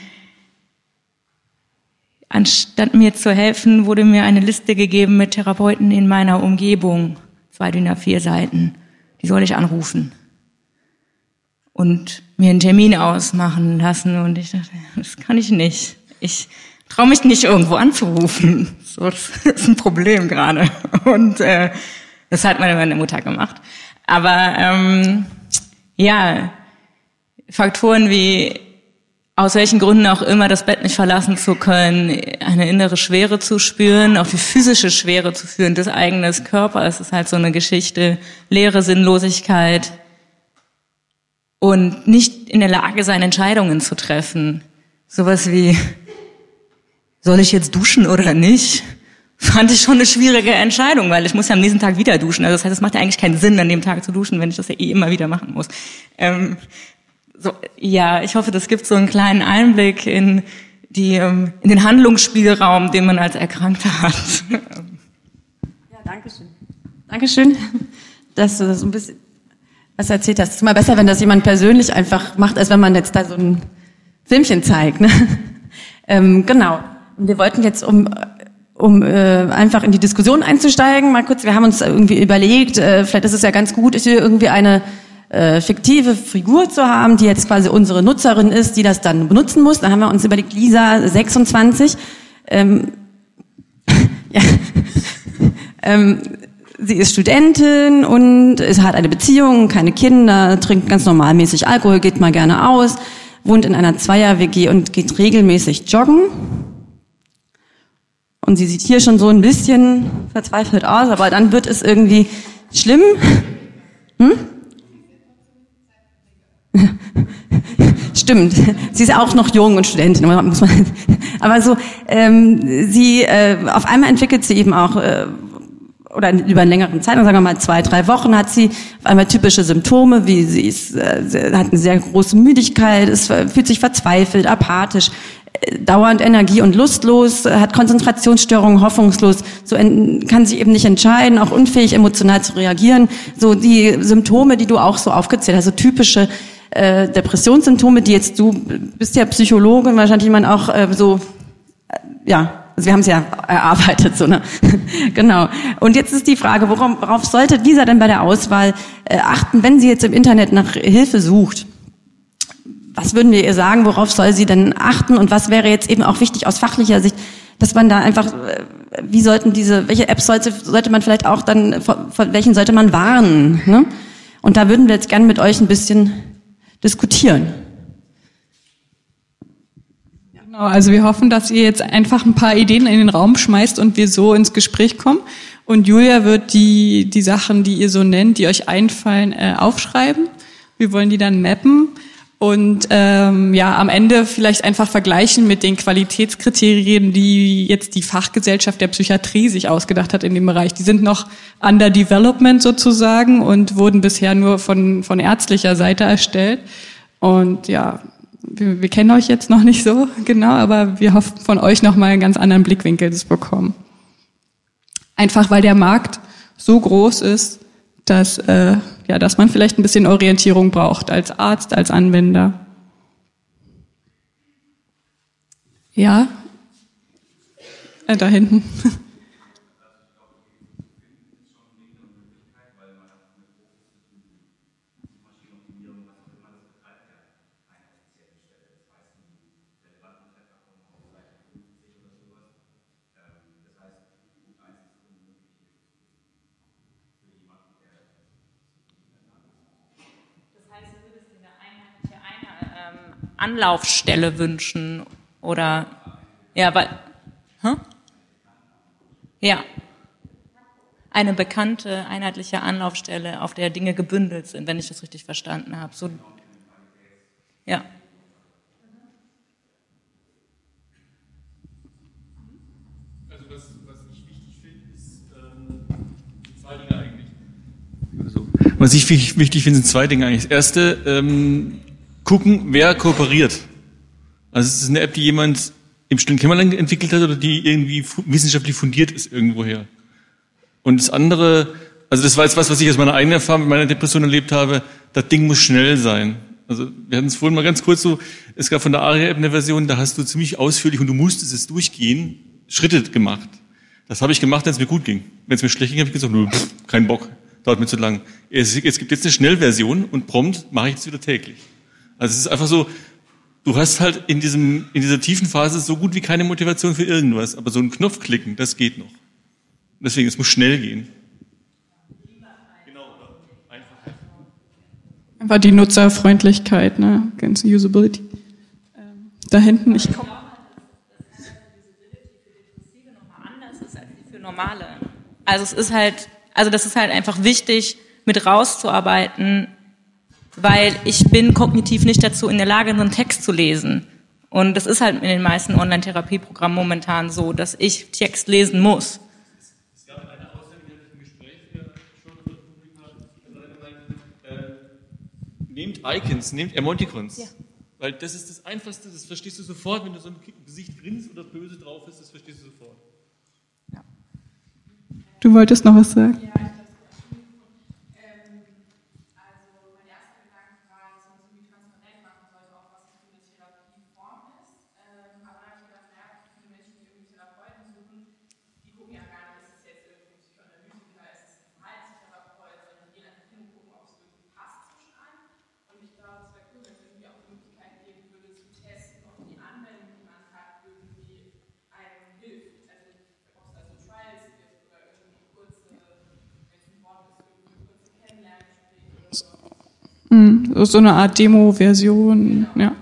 anstatt mir zu helfen, wurde mir eine Liste gegeben mit Therapeuten in meiner Umgebung, zwei DIN A4 Seiten. Die soll ich anrufen und mir einen Termin ausmachen lassen. Und ich dachte, das kann ich nicht. Ich traue mich nicht irgendwo anzurufen. So, das ist ein Problem gerade. Und äh, das hat meine Mutter gemacht. Aber ähm, ja, Faktoren wie aus welchen Gründen auch immer das Bett nicht verlassen zu können, eine innere Schwere zu spüren, auch die physische Schwere zu führen des eigenen Körpers. Ist halt so eine Geschichte, leere Sinnlosigkeit und nicht in der Lage sein, Entscheidungen zu treffen. Sowas wie, soll ich jetzt duschen oder nicht? fand ich schon eine schwierige Entscheidung, weil ich muss ja am nächsten Tag wieder duschen. Also das heißt, es macht ja eigentlich keinen Sinn, an dem Tag zu duschen, wenn ich das ja eh immer wieder machen muss. Ähm, so, ja, ich hoffe, das gibt so einen kleinen Einblick in die, ähm, in den Handlungsspielraum, den man als Erkrankter hat. Ja, danke schön. Dankeschön, dass du das ein bisschen was erzählt hast. Es ist immer besser, wenn das jemand persönlich einfach macht, als wenn man jetzt da so ein Filmchen zeigt. Ne? Ähm, genau. Wir wollten jetzt, um, um äh, einfach in die Diskussion einzusteigen, mal kurz, wir haben uns irgendwie überlegt, äh, vielleicht ist es ja ganz gut, hier irgendwie eine äh, fiktive Figur zu haben, die jetzt quasi unsere Nutzerin ist, die das dann benutzen muss. Dann haben wir uns überlegt, Lisa 26. Ähm, ja. ähm, sie ist Studentin und hat eine Beziehung, keine Kinder, trinkt ganz normalmäßig Alkohol, geht mal gerne aus, wohnt in einer Zweier-WG und geht regelmäßig joggen. Und sie sieht hier schon so ein bisschen verzweifelt aus, aber dann wird es irgendwie schlimm. Hm? Stimmt, sie ist auch noch jung und Studentin, muss man. Aber so, ähm, sie äh, auf einmal entwickelt sie eben auch äh, oder über einen längeren Zeitraum, sagen wir mal zwei, drei Wochen, hat sie auf einmal typische Symptome, wie sie ist, äh, hat eine sehr große Müdigkeit, ist, fühlt sich verzweifelt, apathisch, äh, dauernd Energie und lustlos, hat Konzentrationsstörungen, hoffnungslos, so kann sich eben nicht entscheiden, auch unfähig emotional zu reagieren. So die Symptome, die du auch so aufgezählt hast, so typische äh, Depressionssymptome, die jetzt du bist ja Psychologin, wahrscheinlich man auch äh, so äh, ja also wir haben es ja erarbeitet, so, ne? genau. Und jetzt ist die Frage, worauf, worauf sollte dieser denn bei der Auswahl äh, achten, wenn sie jetzt im Internet nach Hilfe sucht? Was würden wir ihr sagen, worauf soll sie denn achten und was wäre jetzt eben auch wichtig aus fachlicher Sicht, dass man da einfach, äh, wie sollten diese, welche Apps sollte, sollte man vielleicht auch dann, vor, vor welchen sollte man warnen? Ne? Und da würden wir jetzt gerne mit euch ein bisschen diskutieren. Genau, also wir hoffen, dass ihr jetzt einfach ein paar Ideen in den Raum schmeißt und wir so ins Gespräch kommen. Und Julia wird die, die Sachen, die ihr so nennt, die euch einfallen, äh, aufschreiben. Wir wollen die dann mappen und ähm, ja, am Ende vielleicht einfach vergleichen mit den Qualitätskriterien, die jetzt die Fachgesellschaft der Psychiatrie sich ausgedacht hat in dem Bereich. Die sind noch under development sozusagen und wurden bisher nur von, von ärztlicher Seite erstellt. Und ja, wir, wir kennen euch jetzt noch nicht so genau, aber wir hoffen von euch nochmal einen ganz anderen Blickwinkel zu bekommen. Einfach weil der Markt so groß ist, dass, äh, ja, dass man vielleicht ein bisschen Orientierung braucht als Arzt, als Anwender. Ja, äh, da hinten. Anlaufstelle wünschen oder ja, weil hm? ja eine bekannte einheitliche Anlaufstelle, auf der Dinge gebündelt sind, wenn ich das richtig verstanden habe. So ja. Also was, was ich wichtig finde, ist ähm, zwei Dinge eigentlich. Also, was ich wichtig finde, sind zwei Dinge eigentlich. Das erste, ähm, gucken, wer kooperiert. Also es ist eine App, die jemand im stillen Kämmerlein entwickelt hat oder die irgendwie wissenschaftlich fundiert ist irgendwoher. Und das andere, also das war jetzt was, was ich aus meiner eigenen Erfahrung mit meiner Depression erlebt habe, das Ding muss schnell sein. Also wir hatten es vorhin mal ganz kurz so, es gab von der ARIA-App eine Version, da hast du ziemlich ausführlich und du musstest es durchgehen, Schritte gemacht. Das habe ich gemacht, wenn es mir gut ging. Wenn es mir schlecht ging, habe ich gesagt, nö, pff, kein Bock, dauert mir zu lang. Es, es gibt jetzt eine Schnellversion und prompt mache ich es wieder täglich. Also es ist einfach so, du hast halt in diesem, in dieser tiefen Phase so gut wie keine Motivation für irgendwas. Aber so ein Knopf klicken, das geht noch. Deswegen, es muss schnell gehen. Genau, Einfach die Nutzerfreundlichkeit, ne? Ganz Usability. Ähm, da hinten, ich komme. für normale. Also es ist halt, also das ist halt einfach wichtig, mit rauszuarbeiten, weil ich bin kognitiv nicht dazu in der Lage, einen Text zu lesen. Und das ist halt in den meisten Online-Therapieprogrammen momentan so, dass ich Text lesen muss. Es gab eine Aussage, die ich im Gespräch schon mit der Publikum, äh, nehmt Icons, nehmt Emoticons. Ja. Weil das ist das Einfachste, das verstehst du sofort, wenn du so ein Gesicht grinst oder böse drauf ist, das verstehst du sofort. Ja. Du wolltest noch was sagen? Ja, Hm, so eine Art Demo-Version, ja.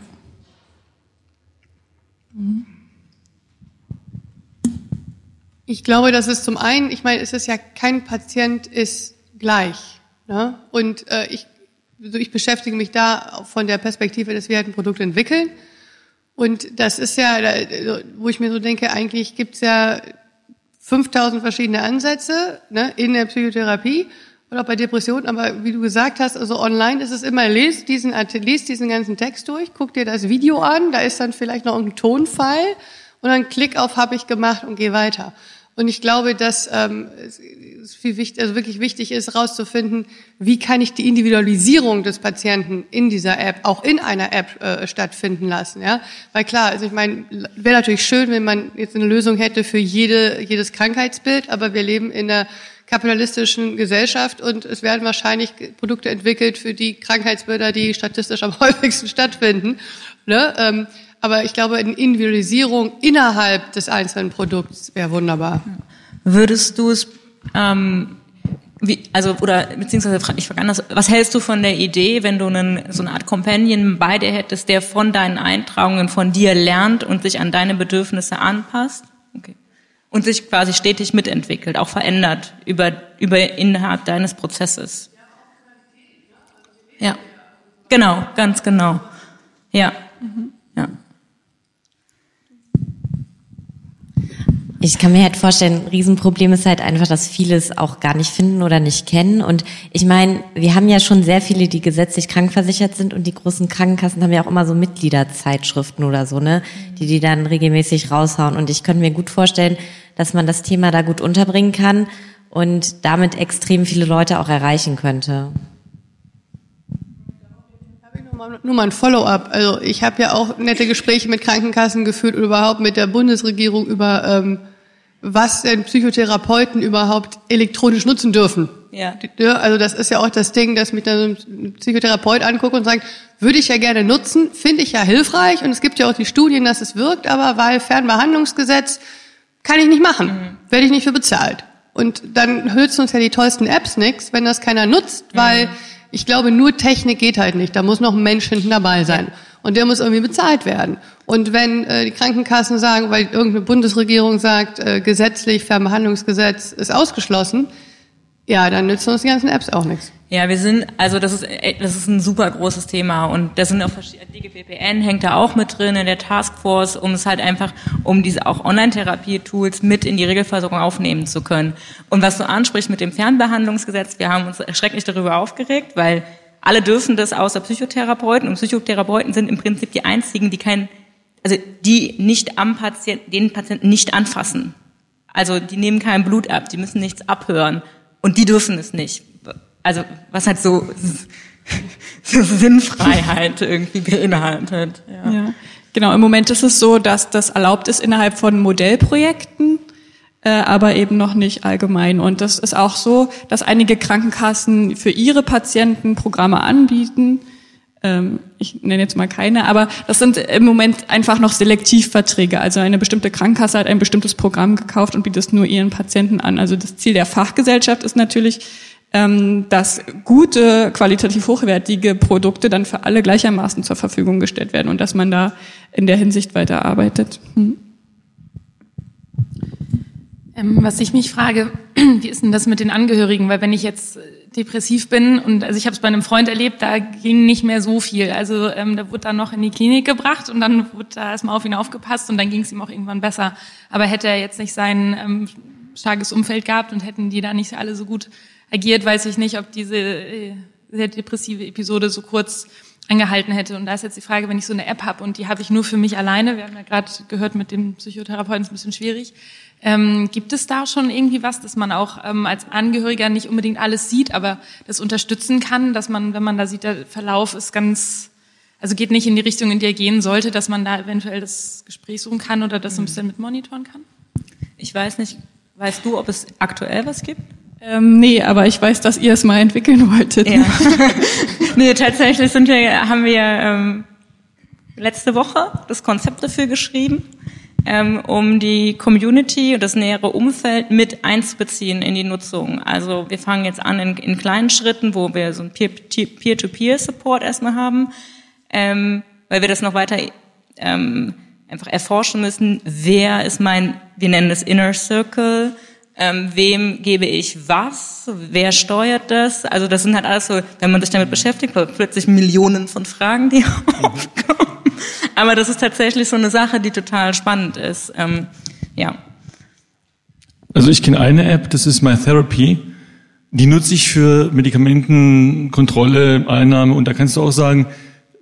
Ich glaube, dass es zum einen, ich meine, es ist ja kein Patient ist gleich. Ne? Und äh, ich, also ich beschäftige mich da von der Perspektive, dass wir halt ein Produkt entwickeln. Und das ist ja, wo ich mir so denke, eigentlich gibt's ja 5000 verschiedene Ansätze ne, in der Psychotherapie oder bei Depressionen, aber wie du gesagt hast, also online ist es immer, lest diesen, lest diesen ganzen Text durch, guck dir das Video an, da ist dann vielleicht noch ein Tonfall und dann klick auf habe ich gemacht und geh weiter. Und ich glaube, dass ähm, es viel wichtig, also wirklich wichtig ist, herauszufinden, wie kann ich die Individualisierung des Patienten in dieser App, auch in einer App äh, stattfinden lassen. Ja? Weil klar, also ich meine, wäre natürlich schön, wenn man jetzt eine Lösung hätte für jede, jedes Krankheitsbild, aber wir leben in einer kapitalistischen Gesellschaft und es werden wahrscheinlich Produkte entwickelt für die Krankheitsbilder, die statistisch am häufigsten stattfinden. Ne? Ähm, aber ich glaube, eine Individualisierung innerhalb des einzelnen Produkts wäre wunderbar. Würdest du es, ähm, wie, also oder beziehungsweise ich frage anders, was hältst du von der Idee, wenn du einen, so eine Art Companion bei dir hättest, der von deinen Eintragungen von dir lernt und sich an deine Bedürfnisse anpasst? Und sich quasi stetig mitentwickelt, auch verändert über, über innerhalb deines Prozesses. Ja, genau, ganz genau. Ja, mhm. ja. Ich kann mir halt vorstellen, ein Riesenproblem ist halt einfach, dass viele es auch gar nicht finden oder nicht kennen. Und ich meine, wir haben ja schon sehr viele, die gesetzlich krankversichert sind und die großen Krankenkassen haben ja auch immer so Mitgliederzeitschriften oder so, ne, die die dann regelmäßig raushauen. Und ich könnte mir gut vorstellen, dass man das Thema da gut unterbringen kann und damit extrem viele Leute auch erreichen könnte. Nur mal ein Follow-up. Also ich habe ja auch nette Gespräche mit Krankenkassen geführt und überhaupt mit der Bundesregierung über ähm, was denn Psychotherapeuten überhaupt elektronisch nutzen dürfen. Ja. Also das ist ja auch das Ding, dass mich dann ein Psychotherapeut anguckt und sagt, würde ich ja gerne nutzen, finde ich ja hilfreich und es gibt ja auch die Studien, dass es wirkt, aber weil Fernbehandlungsgesetz kann ich nicht machen, mhm. werde ich nicht für bezahlt. Und dann nützen uns ja die tollsten Apps nichts, wenn das keiner nutzt, weil mhm. ich glaube, nur Technik geht halt nicht. Da muss noch ein Mensch hinten dabei sein. Ja. Und der muss irgendwie bezahlt werden. Und wenn äh, die Krankenkassen sagen, weil irgendeine Bundesregierung sagt, äh, gesetzlich Fernbehandlungsgesetz ist ausgeschlossen, ja, dann nützen uns die ganzen Apps auch nichts. Ja, wir sind, also das ist, das ist ein super großes Thema und das sind auch verschiedene, DGPPN hängt da auch mit drin in der Taskforce, um es halt einfach, um diese auch Online-Therapie-Tools mit in die Regelversorgung aufnehmen zu können. Und was du ansprichst mit dem Fernbehandlungsgesetz, wir haben uns erschrecklich darüber aufgeregt, weil alle dürfen das außer Psychotherapeuten und Psychotherapeuten sind im Prinzip die einzigen, die kein, also die nicht am Patienten, den Patienten nicht anfassen. Also die nehmen kein Blut ab, die müssen nichts abhören und die dürfen es nicht also was halt so, so Sinnfreiheit irgendwie beinhaltet. Ja. ja. Genau, im Moment ist es so, dass das erlaubt ist innerhalb von Modellprojekten, äh, aber eben noch nicht allgemein. Und das ist auch so, dass einige Krankenkassen für ihre Patienten Programme anbieten. Ähm, ich nenne jetzt mal keine, aber das sind im Moment einfach noch Selektivverträge. Also eine bestimmte Krankenkasse hat ein bestimmtes Programm gekauft und bietet es nur ihren Patienten an. Also das Ziel der Fachgesellschaft ist natürlich, ähm, dass gute, qualitativ hochwertige Produkte dann für alle gleichermaßen zur Verfügung gestellt werden und dass man da in der Hinsicht weiterarbeitet. Hm. Ähm, was ich mich frage, wie ist denn das mit den Angehörigen? Weil wenn ich jetzt äh, depressiv bin und also ich habe es bei einem Freund erlebt, da ging nicht mehr so viel. Also ähm, da wurde dann noch in die Klinik gebracht und dann wurde da erstmal auf ihn aufgepasst und dann ging es ihm auch irgendwann besser. Aber hätte er jetzt nicht sein ähm, starkes Umfeld gehabt und hätten die da nicht alle so gut agiert, weiß ich nicht, ob diese äh, sehr depressive Episode so kurz angehalten hätte. Und da ist jetzt die Frage, wenn ich so eine App habe und die habe ich nur für mich alleine, wir haben ja gerade gehört, mit dem Psychotherapeuten ist ein bisschen schwierig. Ähm, gibt es da schon irgendwie was, dass man auch ähm, als Angehöriger nicht unbedingt alles sieht, aber das unterstützen kann, dass man, wenn man da sieht, der Verlauf ist ganz, also geht nicht in die Richtung, in die er gehen sollte, dass man da eventuell das Gespräch suchen kann oder das so ein bisschen mit monitoren kann? Ich weiß nicht, weißt du, ob es aktuell was gibt? Ähm, nee, aber ich weiß, dass ihr es mal entwickeln wolltet. Ja. nee, tatsächlich sind wir, haben wir ähm, letzte Woche das Konzept dafür geschrieben, ähm, um die Community und das nähere Umfeld mit einzubeziehen in die Nutzung. Also wir fangen jetzt an in, in kleinen Schritten, wo wir so ein Peer-to-Peer-Support erstmal haben, ähm, weil wir das noch weiter ähm, einfach erforschen müssen. Wer ist mein, wir nennen das Inner Circle, ähm, wem gebe ich was, wer steuert das. Also das sind halt alles so, wenn man sich damit beschäftigt, plötzlich Millionen von Fragen, die aufkommen. Aber das ist tatsächlich so eine Sache, die total spannend ist. Ähm, ja. Also ich kenne eine App, das ist My Therapy. Die nutze ich für Medikamentenkontrolle, Einnahme und da kannst du auch sagen,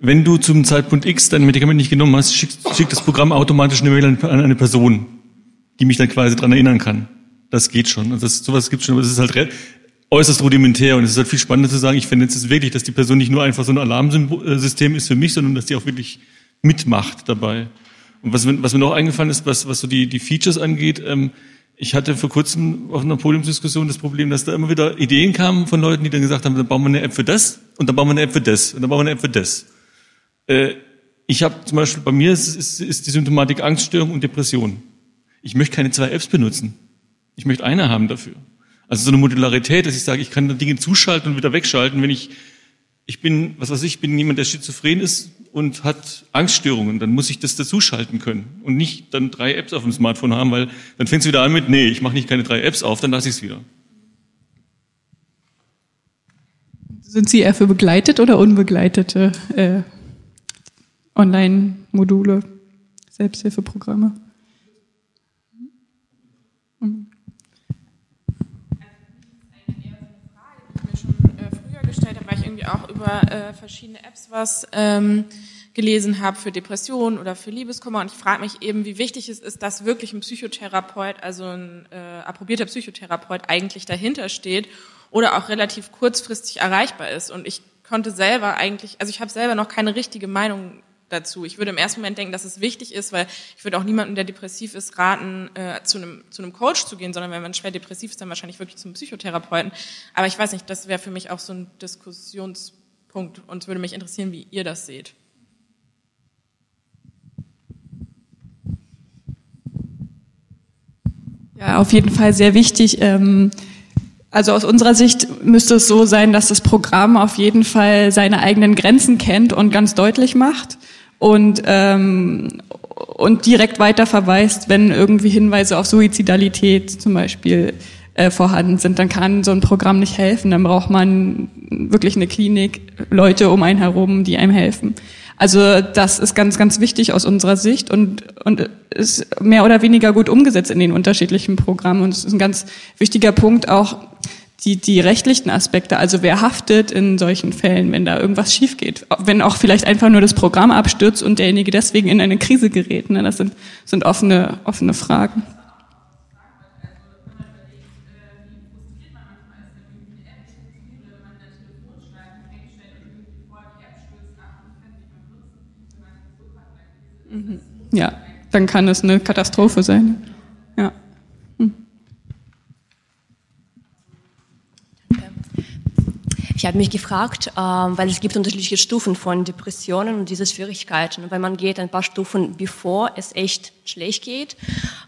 wenn du zum Zeitpunkt X dein Medikament nicht genommen hast, schickt, schickt das Programm automatisch eine Mail an eine Person, die mich dann quasi dran erinnern kann. Das geht schon. Also das, sowas gibt schon, aber es ist halt äußerst rudimentär und es ist halt viel spannender zu sagen, ich finde jetzt wirklich, dass die Person nicht nur einfach so ein Alarmsystem ist für mich, sondern dass die auch wirklich mitmacht dabei. Und was, was mir noch eingefallen ist, was, was so die, die Features angeht, ähm, ich hatte vor kurzem auf einer Podiumsdiskussion das Problem, dass da immer wieder Ideen kamen von Leuten, die dann gesagt haben, dann bauen wir eine App für das und dann bauen wir eine App für das und dann bauen wir eine App für das. Äh, ich habe zum Beispiel, bei mir ist, ist, ist die Symptomatik Angststörung und Depression. Ich möchte keine zwei Apps benutzen. Ich möchte eine haben dafür. Also so eine Modularität, dass ich sage, ich kann Dinge zuschalten und wieder wegschalten, wenn ich, ich bin, was weiß ich, ich bin jemand, der schizophren ist und hat Angststörungen, dann muss ich das dazuschalten können und nicht dann drei Apps auf dem Smartphone haben, weil dann fängst du wieder an mit, nee, ich mache nicht keine drei Apps auf, dann lasse ich es wieder. Sind Sie eher für begleitet oder unbegleitete äh, Online-Module, Selbsthilfeprogramme? Auch über äh, verschiedene Apps was ähm, gelesen habe für Depressionen oder für Liebeskummer. Und ich frage mich eben, wie wichtig es ist, dass wirklich ein Psychotherapeut, also ein äh, approbierter Psychotherapeut eigentlich dahinter steht oder auch relativ kurzfristig erreichbar ist. Und ich konnte selber eigentlich, also ich habe selber noch keine richtige Meinung dazu. Ich würde im ersten Moment denken, dass es wichtig ist, weil ich würde auch niemandem, der depressiv ist, raten, äh, zu, einem, zu einem Coach zu gehen, sondern wenn man schwer depressiv ist, dann wahrscheinlich wirklich zum Psychotherapeuten. Aber ich weiß nicht, das wäre für mich auch so ein Diskussionspunkt und würde mich interessieren, wie ihr das seht. Ja, auf jeden Fall sehr wichtig. Ähm also aus unserer Sicht müsste es so sein, dass das Programm auf jeden Fall seine eigenen Grenzen kennt und ganz deutlich macht und, ähm, und direkt weiter verweist, wenn irgendwie Hinweise auf Suizidalität zum Beispiel äh, vorhanden sind, dann kann so ein Programm nicht helfen. Dann braucht man wirklich eine Klinik, Leute um einen herum, die einem helfen. Also das ist ganz, ganz wichtig aus unserer Sicht und, und ist mehr oder weniger gut umgesetzt in den unterschiedlichen Programmen. Und es ist ein ganz wichtiger Punkt auch, die, die rechtlichen Aspekte, also wer haftet in solchen Fällen, wenn da irgendwas schief geht, wenn auch vielleicht einfach nur das Programm abstürzt und derjenige deswegen in eine Krise gerät. Ne? Das sind, sind offene, offene Fragen. Ja, dann kann es eine Katastrophe sein. Ja. Ich habe mich gefragt, ähm, weil es gibt unterschiedliche Stufen von Depressionen und diese Schwierigkeiten. Und wenn man geht ein paar Stufen, bevor es echt schlecht geht,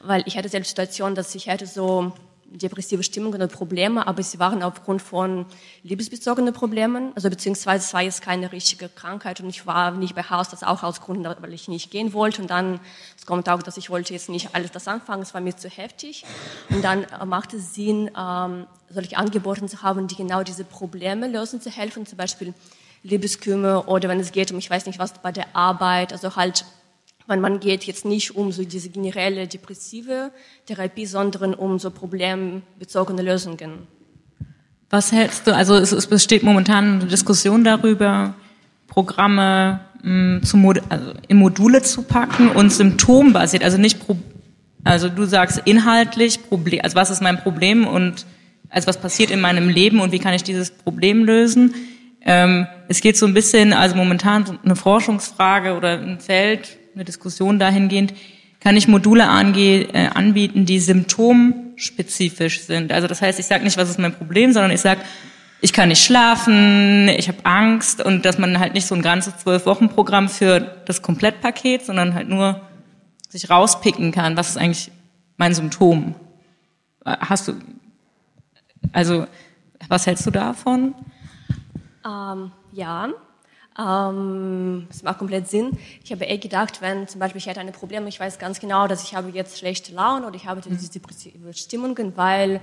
weil ich hatte selbst Situation, dass ich hatte so depressive Stimmungen und Probleme, aber sie waren aufgrund von liebesbezogenen Problemen, also beziehungsweise es war jetzt keine richtige Krankheit und ich war nicht bei Haus, das auch aus Gründen, weil ich nicht gehen wollte und dann, es kommt auch, dass ich wollte jetzt nicht alles das anfangen, es war mir zu heftig und dann äh, machte es Sinn, ähm, solche Angebote zu haben, die genau diese Probleme lösen zu helfen, zum Beispiel Liebeskümmel oder wenn es geht um, ich weiß nicht was, bei der Arbeit, also halt weil man geht jetzt nicht um so diese generelle depressive Therapie, sondern um so problembezogene Lösungen. Was hältst du, also es, es besteht momentan eine Diskussion darüber, Programme mh, zu Mod also in Module zu packen und symptombasiert, also nicht pro also du sagst inhaltlich Problem, also was ist mein Problem und also was passiert in meinem Leben und wie kann ich dieses Problem lösen? Ähm, es geht so ein bisschen, also momentan eine Forschungsfrage oder ein Feld, eine Diskussion dahingehend, kann ich Module ange äh, anbieten, die symptomspezifisch sind. Also das heißt, ich sage nicht, was ist mein Problem, sondern ich sage, ich kann nicht schlafen, ich habe Angst und dass man halt nicht so ein ganzes Zwölf-Wochen-Programm für das Komplettpaket, sondern halt nur sich rauspicken kann, was ist eigentlich mein Symptom. Hast du, also was hältst du davon? Ähm, ja, ähm, das macht komplett Sinn. Ich habe eh gedacht, wenn zum Beispiel ich hätte ein Problem, ich weiß ganz genau, dass ich habe jetzt schlechte Laune oder ich habe diese depressive Stimmungen, weil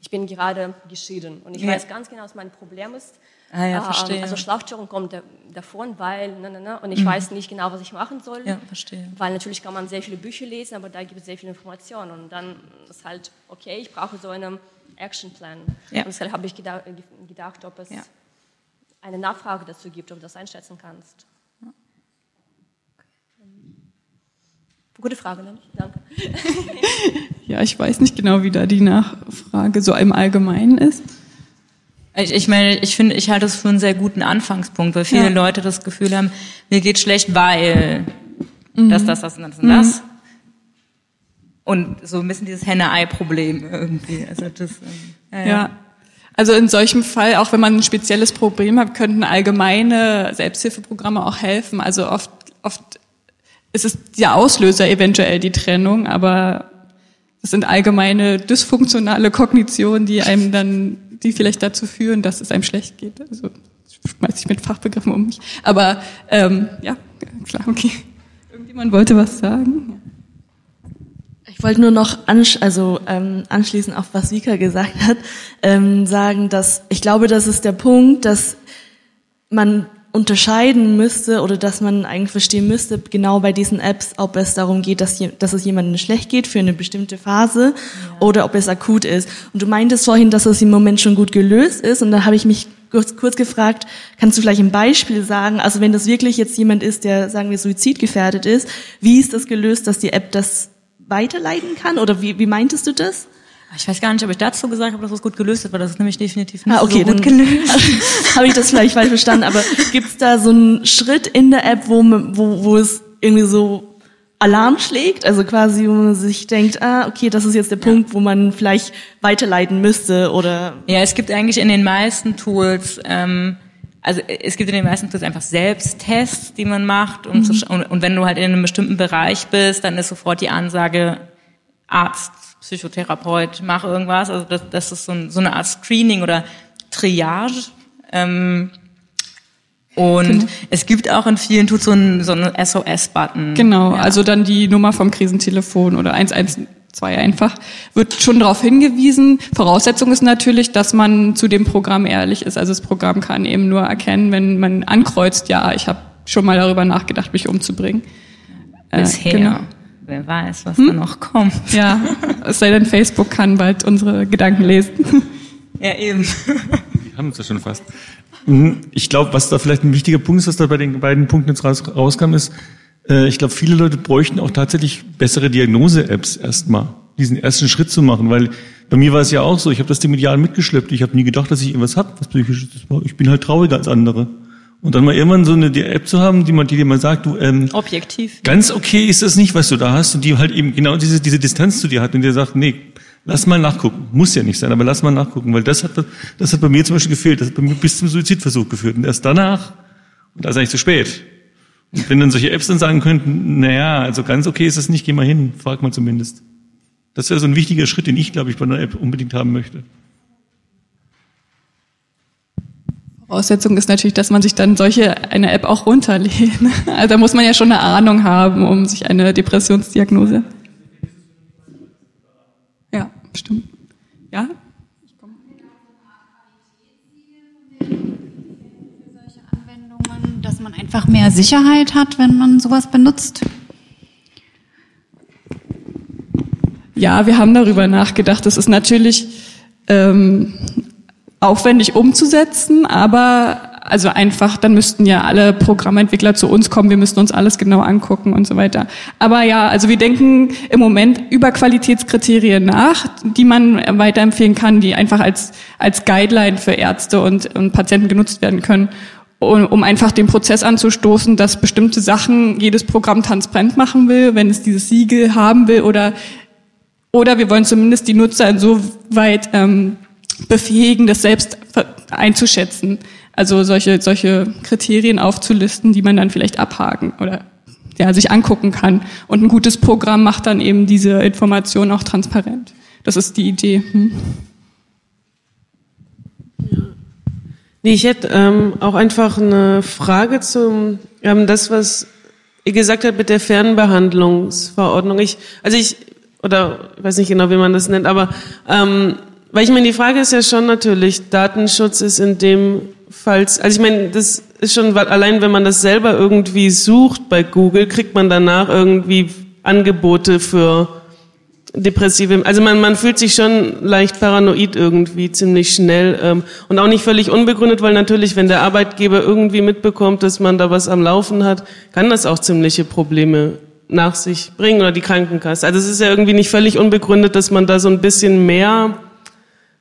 ich bin gerade geschieden und ich ja. weiß ganz genau, was mein Problem ist. Ah, ja, ähm, verstehe. Also Schlafstörung kommt davon, weil, ne, ne, ne, und ich mhm. weiß nicht genau, was ich machen soll. Ja, verstehe. Weil natürlich kann man sehr viele Bücher lesen, aber da gibt es sehr viele Informationen und dann ist halt, okay, ich brauche so einen Actionplan. Ja. Und deshalb habe ich gedacht, gedacht ob es ja eine Nachfrage dazu gibt, ob du das einschätzen kannst. Gute Frage, ne? Danke. ja, ich weiß nicht genau, wie da die Nachfrage so im Allgemeinen ist. Ich, ich meine, ich finde, ich halte es für einen sehr guten Anfangspunkt, weil viele ja. Leute das Gefühl haben, mir geht schlecht, weil mhm. das, das, das und das und mhm. das. Und so ein bisschen dieses Henne-Ei-Problem irgendwie. Also das, ähm, ja. ja. Also in solchem Fall, auch wenn man ein spezielles Problem hat, könnten allgemeine Selbsthilfeprogramme auch helfen. Also oft, oft ist es der Auslöser eventuell die Trennung, aber das sind allgemeine dysfunktionale Kognitionen, die einem dann, die vielleicht dazu führen, dass es einem schlecht geht. Also schmeiß ich mit Fachbegriffen um mich. Aber ähm, ja, klar, okay. Irgendjemand wollte was sagen? Ich wollte nur noch ansch also, ähm, anschließen auf was Vika gesagt hat, ähm, sagen, dass ich glaube, das ist der Punkt, dass man unterscheiden müsste oder dass man eigentlich verstehen müsste, genau bei diesen Apps, ob es darum geht, dass, dass es jemandem schlecht geht für eine bestimmte Phase ja. oder ob es akut ist. Und du meintest vorhin, dass es im Moment schon gut gelöst ist und da habe ich mich kurz, kurz gefragt, kannst du vielleicht ein Beispiel sagen, also wenn das wirklich jetzt jemand ist, der, sagen wir, suizidgefährdet ist, wie ist das gelöst, dass die App das weiterleiten kann? Oder wie, wie meintest du das? Ich weiß gar nicht, ob ich dazu gesagt habe, dass es gut gelöst ist, weil das ist nämlich definitiv nicht ah, okay, so gut gelöst. habe ich das vielleicht falsch verstanden, aber gibt es da so einen Schritt in der App, wo, wo, wo es irgendwie so Alarm schlägt? Also quasi, wo man sich denkt, ah, okay, das ist jetzt der Punkt, wo man vielleicht weiterleiten müsste oder... Ja, es gibt eigentlich in den meisten Tools... Ähm, also es gibt in den meisten Tools einfach Selbsttests, die man macht. Um mhm. zu, und, und wenn du halt in einem bestimmten Bereich bist, dann ist sofort die Ansage Arzt, Psychotherapeut, mach irgendwas. Also das, das ist so, ein, so eine Art Screening oder Triage. Ähm, und genau. es gibt auch in vielen Tools so einen, so einen SOS-Button. Genau, ja. also dann die Nummer vom Krisentelefon oder 112 zwei einfach, wird schon darauf hingewiesen. Voraussetzung ist natürlich, dass man zu dem Programm ehrlich ist. Also das Programm kann eben nur erkennen, wenn man ankreuzt, ja, ich habe schon mal darüber nachgedacht, mich umzubringen. Äh, Bisher. Äh, genau. Wer weiß, was hm? da noch kommt. Ja, es sei denn, Facebook kann bald unsere Gedanken lesen. Ja, eben. Die haben es ja schon fast. Mhm. Ich glaube, was da vielleicht ein wichtiger Punkt ist, was da bei den beiden Punkten jetzt rauskam, ist, äh, ich glaube, viele Leute bräuchten auch tatsächlich bessere Diagnose-Apps erstmal, diesen ersten Schritt zu machen, weil bei mir war es ja auch so, ich habe das dem Ideal mitgeschleppt, ich habe nie gedacht, dass ich irgendwas habe, was psychisches ist. Ich bin halt trauriger als andere. Und dann mal irgendwann so eine App zu haben, die, man, die dir mal sagt, du, ähm, Objektiv. Ganz okay ist das nicht, was du da hast, und die halt eben genau diese, diese Distanz zu dir hat und dir sagt, nee, lass mal nachgucken. Muss ja nicht sein, aber lass mal nachgucken, weil das hat, das hat bei mir zum Beispiel gefehlt, das hat bei mir bis zum Suizidversuch geführt. Und erst danach, und da ist eigentlich zu spät, wenn dann solche Apps dann sagen könnten, naja, also ganz okay ist das nicht, geh mal hin, frag mal zumindest. Das wäre so ein wichtiger Schritt, den ich, glaube ich, bei einer App unbedingt haben möchte. Voraussetzung ist natürlich, dass man sich dann solche eine App auch runterlädt. Also da muss man ja schon eine Ahnung haben, um sich eine Depressionsdiagnose. Ja, stimmt. Ja? dass man einfach mehr Sicherheit hat, wenn man sowas benutzt? Ja, wir haben darüber nachgedacht. Das ist natürlich, ähm, aufwendig umzusetzen, aber also einfach, dann müssten ja alle Programmentwickler zu uns kommen, wir müssten uns alles genau angucken und so weiter. Aber ja, also wir denken im Moment über Qualitätskriterien nach, die man weiterempfehlen kann, die einfach als, als Guideline für Ärzte und, und Patienten genutzt werden können, um, einfach den Prozess anzustoßen, dass bestimmte Sachen jedes Programm transparent machen will, wenn es dieses Siegel haben will oder oder wir wollen zumindest die Nutzer insoweit ähm, befähigen, das selbst einzuschätzen. Also solche, solche Kriterien aufzulisten, die man dann vielleicht abhaken oder ja, sich angucken kann. Und ein gutes Programm macht dann eben diese Information auch transparent. Das ist die Idee. Hm. Ich hätte ähm, auch einfach eine Frage zum ähm, das, was ihr gesagt habt mit der Fernbehandlungsverordnung. Ich, also ich, oder ich weiß nicht genau, wie man das nennt, aber ähm, weil ich meine, die Frage ist ja schon natürlich, Datenschutz ist in dem Fall, also ich meine, das ist schon, allein wenn man das selber irgendwie sucht bei Google, kriegt man danach irgendwie Angebote für depressive, also man, man fühlt sich schon leicht paranoid irgendwie ziemlich schnell ähm, und auch nicht völlig unbegründet, weil natürlich, wenn der Arbeitgeber irgendwie mitbekommt, dass man da was am Laufen hat, kann das auch ziemliche Probleme nach sich bringen oder die Krankenkasse. Also es ist ja irgendwie nicht völlig unbegründet, dass man da so ein bisschen mehr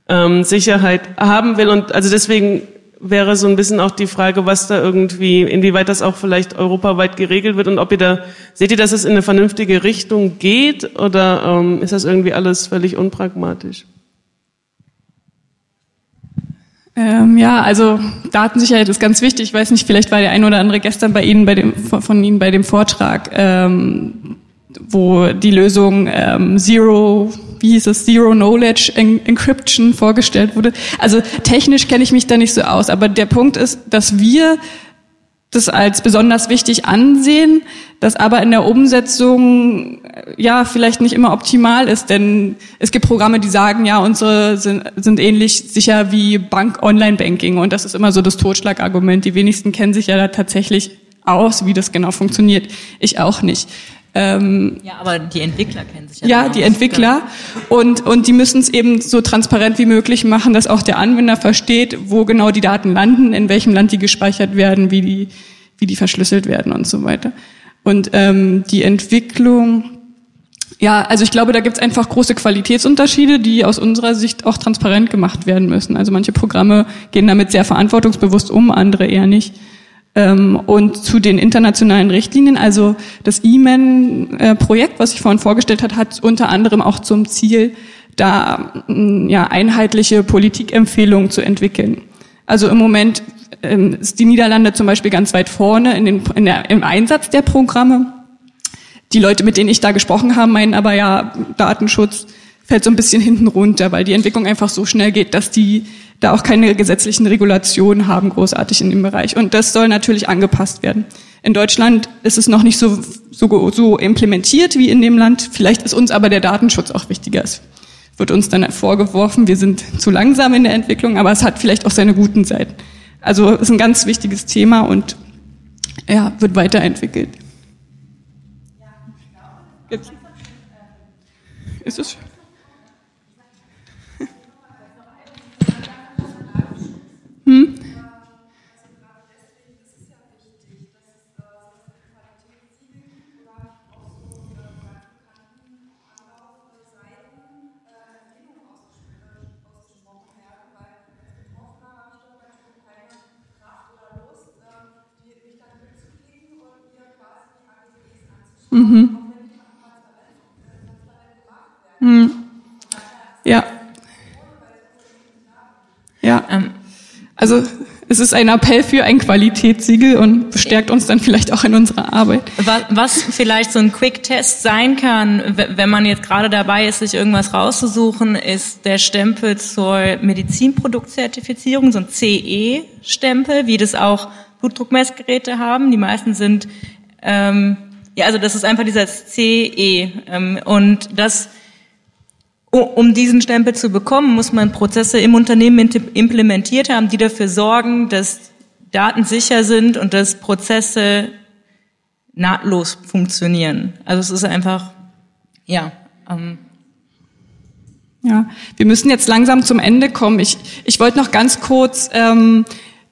ähm, Sicherheit haben will. Und also deswegen wäre so ein bisschen auch die Frage, was da irgendwie, inwieweit das auch vielleicht europaweit geregelt wird und ob ihr da, seht ihr, dass es in eine vernünftige Richtung geht oder ähm, ist das irgendwie alles völlig unpragmatisch? Ähm, ja, also Datensicherheit ist ganz wichtig. Ich weiß nicht, vielleicht war der ein oder andere gestern bei Ihnen bei dem, von Ihnen bei dem Vortrag, ähm, wo die Lösung ähm, Zero wie es, Zero Knowledge Encryption vorgestellt wurde. Also technisch kenne ich mich da nicht so aus, aber der Punkt ist, dass wir das als besonders wichtig ansehen, das aber in der Umsetzung ja vielleicht nicht immer optimal ist, denn es gibt Programme, die sagen, ja, unsere sind, sind ähnlich sicher wie Bank Online Banking und das ist immer so das Totschlagargument. Die wenigsten kennen sich ja da tatsächlich aus, wie das genau funktioniert. Ich auch nicht. Ähm, ja, aber die Entwickler kennen sich ja. Ja, die Entwickler. Und, und die müssen es eben so transparent wie möglich machen, dass auch der Anwender versteht, wo genau die Daten landen, in welchem Land die gespeichert werden, wie die, wie die verschlüsselt werden und so weiter. Und ähm, die Entwicklung, ja, also ich glaube, da gibt es einfach große Qualitätsunterschiede, die aus unserer Sicht auch transparent gemacht werden müssen. Also manche Programme gehen damit sehr verantwortungsbewusst um, andere eher nicht. Ähm, und zu den internationalen Richtlinien, also das E-Man-Projekt, was ich vorhin vorgestellt hat, hat unter anderem auch zum Ziel, da mm, ja, einheitliche Politikempfehlungen zu entwickeln. Also im Moment ähm, ist die Niederlande zum Beispiel ganz weit vorne in den, in der, im Einsatz der Programme. Die Leute, mit denen ich da gesprochen habe, meinen aber ja, Datenschutz fällt so ein bisschen hinten runter, weil die Entwicklung einfach so schnell geht, dass die da auch keine gesetzlichen Regulationen haben, großartig in dem Bereich. Und das soll natürlich angepasst werden. In Deutschland ist es noch nicht so, so, so implementiert wie in dem Land. Vielleicht ist uns aber der Datenschutz auch wichtiger. Es wird uns dann vorgeworfen, wir sind zu langsam in der Entwicklung, aber es hat vielleicht auch seine guten Seiten. Also es ist ein ganz wichtiges Thema und ja, wird weiterentwickelt. Ist es? Hm? Mhm. Hm. Ja. Ja. Ähm, also es ist ein Appell für ein Qualitätssiegel und bestärkt uns dann vielleicht auch in unserer Arbeit. Was vielleicht so ein Quick-Test sein kann, wenn man jetzt gerade dabei ist, sich irgendwas rauszusuchen, ist der Stempel zur Medizinproduktzertifizierung, so ein CE-Stempel, wie das auch Blutdruckmessgeräte haben. Die meisten sind, ähm, ja, also das ist einfach dieser CE. Ähm, und das um diesen Stempel zu bekommen, muss man Prozesse im Unternehmen implementiert haben, die dafür sorgen, dass Daten sicher sind und dass Prozesse nahtlos funktionieren. Also es ist einfach, ja. Ähm, Ja, wir müssen jetzt langsam zum Ende kommen. Ich, ich wollte noch ganz kurz ähm,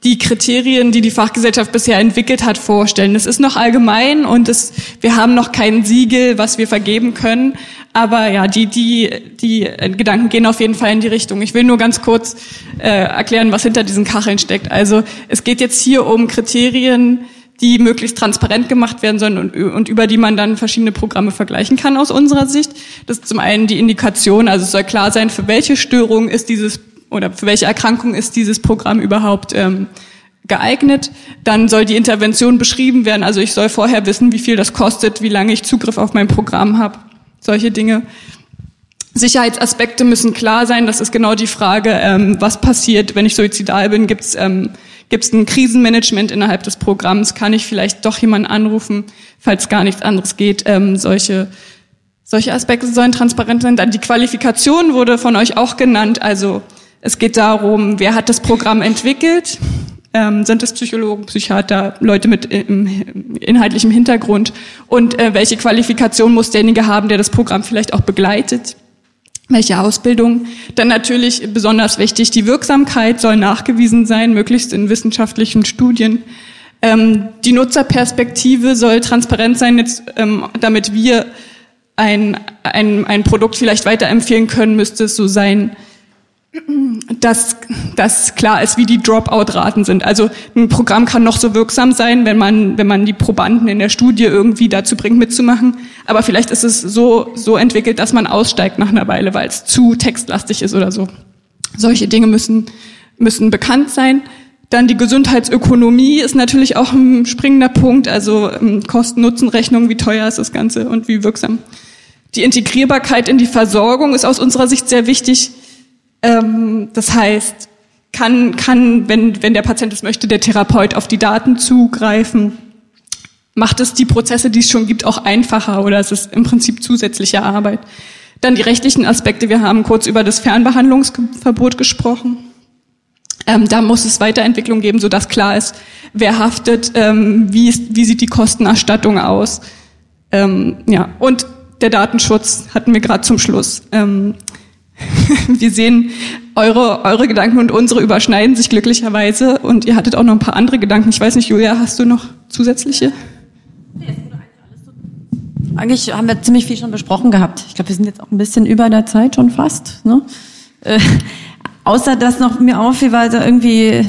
die Kriterien, die die Fachgesellschaft bisher entwickelt hat, vorstellen. Es ist noch allgemein und es, wir haben noch kein Siegel, was wir vergeben können. Aber ja, die, die, die Gedanken gehen auf jeden Fall in die Richtung. Ich will nur ganz kurz äh, erklären, was hinter diesen Kacheln steckt. Also es geht jetzt hier um Kriterien, die möglichst transparent gemacht werden sollen und, und über die man dann verschiedene Programme vergleichen kann aus unserer Sicht. Das ist zum einen die Indikation, also es soll klar sein, für welche Störung ist dieses oder für welche Erkrankung ist dieses Programm überhaupt ähm, geeignet. Dann soll die Intervention beschrieben werden. Also ich soll vorher wissen, wie viel das kostet, wie lange ich Zugriff auf mein Programm habe. Solche Dinge. Sicherheitsaspekte müssen klar sein. Das ist genau die Frage, ähm, was passiert, wenn ich suizidal bin. Gibt es ähm, gibt's ein Krisenmanagement innerhalb des Programms? Kann ich vielleicht doch jemanden anrufen, falls gar nichts anderes geht? Ähm, solche solche Aspekte sollen transparent sein. Dann die Qualifikation wurde von euch auch genannt. Also es geht darum, wer hat das Programm entwickelt? Ähm, sind es Psychologen, Psychiater, Leute mit im, inhaltlichem Hintergrund? Und äh, welche Qualifikation muss derjenige haben, der das Programm vielleicht auch begleitet? Welche Ausbildung? Dann natürlich besonders wichtig, die Wirksamkeit soll nachgewiesen sein, möglichst in wissenschaftlichen Studien. Ähm, die Nutzerperspektive soll transparent sein, jetzt, ähm, damit wir ein, ein, ein Produkt vielleicht weiterempfehlen können, müsste es so sein, dass, dass klar ist, wie die Dropout-Raten sind. Also ein Programm kann noch so wirksam sein, wenn man, wenn man die Probanden in der Studie irgendwie dazu bringt, mitzumachen. Aber vielleicht ist es so, so entwickelt, dass man aussteigt nach einer Weile, weil es zu textlastig ist oder so. Solche Dinge müssen, müssen bekannt sein. Dann die Gesundheitsökonomie ist natürlich auch ein springender Punkt. Also ähm, Kosten-Nutzen-Rechnung, wie teuer ist das Ganze und wie wirksam. Die Integrierbarkeit in die Versorgung ist aus unserer Sicht sehr wichtig ähm, das heißt, kann, kann wenn, wenn der Patient es möchte, der Therapeut auf die Daten zugreifen? Macht es die Prozesse, die es schon gibt, auch einfacher oder ist es im Prinzip zusätzliche Arbeit? Dann die rechtlichen Aspekte. Wir haben kurz über das Fernbehandlungsverbot gesprochen. Ähm, da muss es Weiterentwicklung geben, sodass klar ist, wer haftet, ähm, wie, ist, wie sieht die Kostenerstattung aus. Ähm, ja, und der Datenschutz hatten wir gerade zum Schluss. Wir sehen, eure, eure Gedanken und unsere überschneiden sich glücklicherweise und ihr hattet auch noch ein paar andere Gedanken. Ich weiß nicht, Julia, hast du noch zusätzliche? Eigentlich haben wir ziemlich viel schon besprochen gehabt. Ich glaube, wir sind jetzt auch ein bisschen über der Zeit schon fast. Ne? Äh, außer dass noch mir auffiel, weil da irgendwie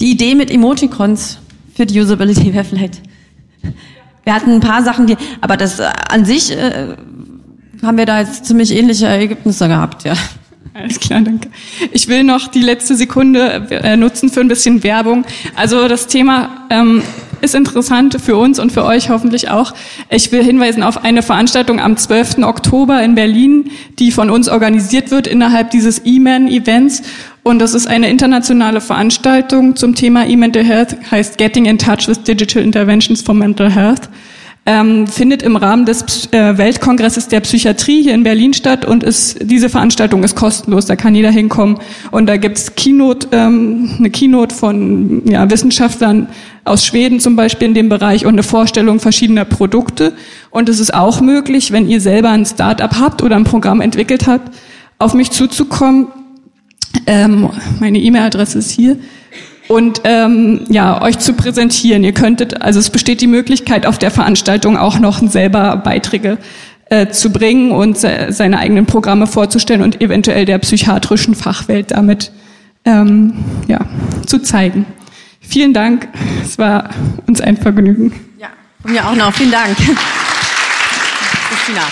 die Idee mit Emoticons für die Usability wäre vielleicht. Wir hatten ein paar Sachen, die, aber das äh, an sich äh, haben wir da jetzt ziemlich ähnliche Ergebnisse gehabt, ja. Alles klar, danke. Ich will noch die letzte Sekunde äh, nutzen für ein bisschen Werbung. Also das Thema ähm, ist interessant für uns und für euch hoffentlich auch. Ich will hinweisen auf eine Veranstaltung am 12. Oktober in Berlin, die von uns organisiert wird innerhalb dieses E-Man-Events. Und das ist eine internationale Veranstaltung zum Thema E-Mental Health, heißt Getting in Touch with Digital Interventions for Mental Health ähm, findet im Rahmen des äh, Weltkongresses der Psychiatrie hier in Berlin statt und ist, diese Veranstaltung ist kostenlos, da kann jeder hinkommen. Und da gibt's Keynote, ähm, eine Keynote von ja, Wissenschaftlern aus Schweden zum Beispiel in dem Bereich und eine Vorstellung verschiedener Produkte. Und es ist auch möglich, wenn ihr selber ein Start-up habt oder ein Programm entwickelt habt, auf mich zuzukommen. Ähm, meine E-Mail-Adresse ist hier und ähm, ja euch zu präsentieren. Ihr könntet, also es besteht die Möglichkeit auf der Veranstaltung auch noch selber Beiträge äh, zu bringen und se seine eigenen Programme vorzustellen und eventuell der psychiatrischen Fachwelt damit ähm, ja zu zeigen. Vielen Dank, es war uns ein Vergnügen. Ja, von mir auch noch. Vielen Dank. Christina.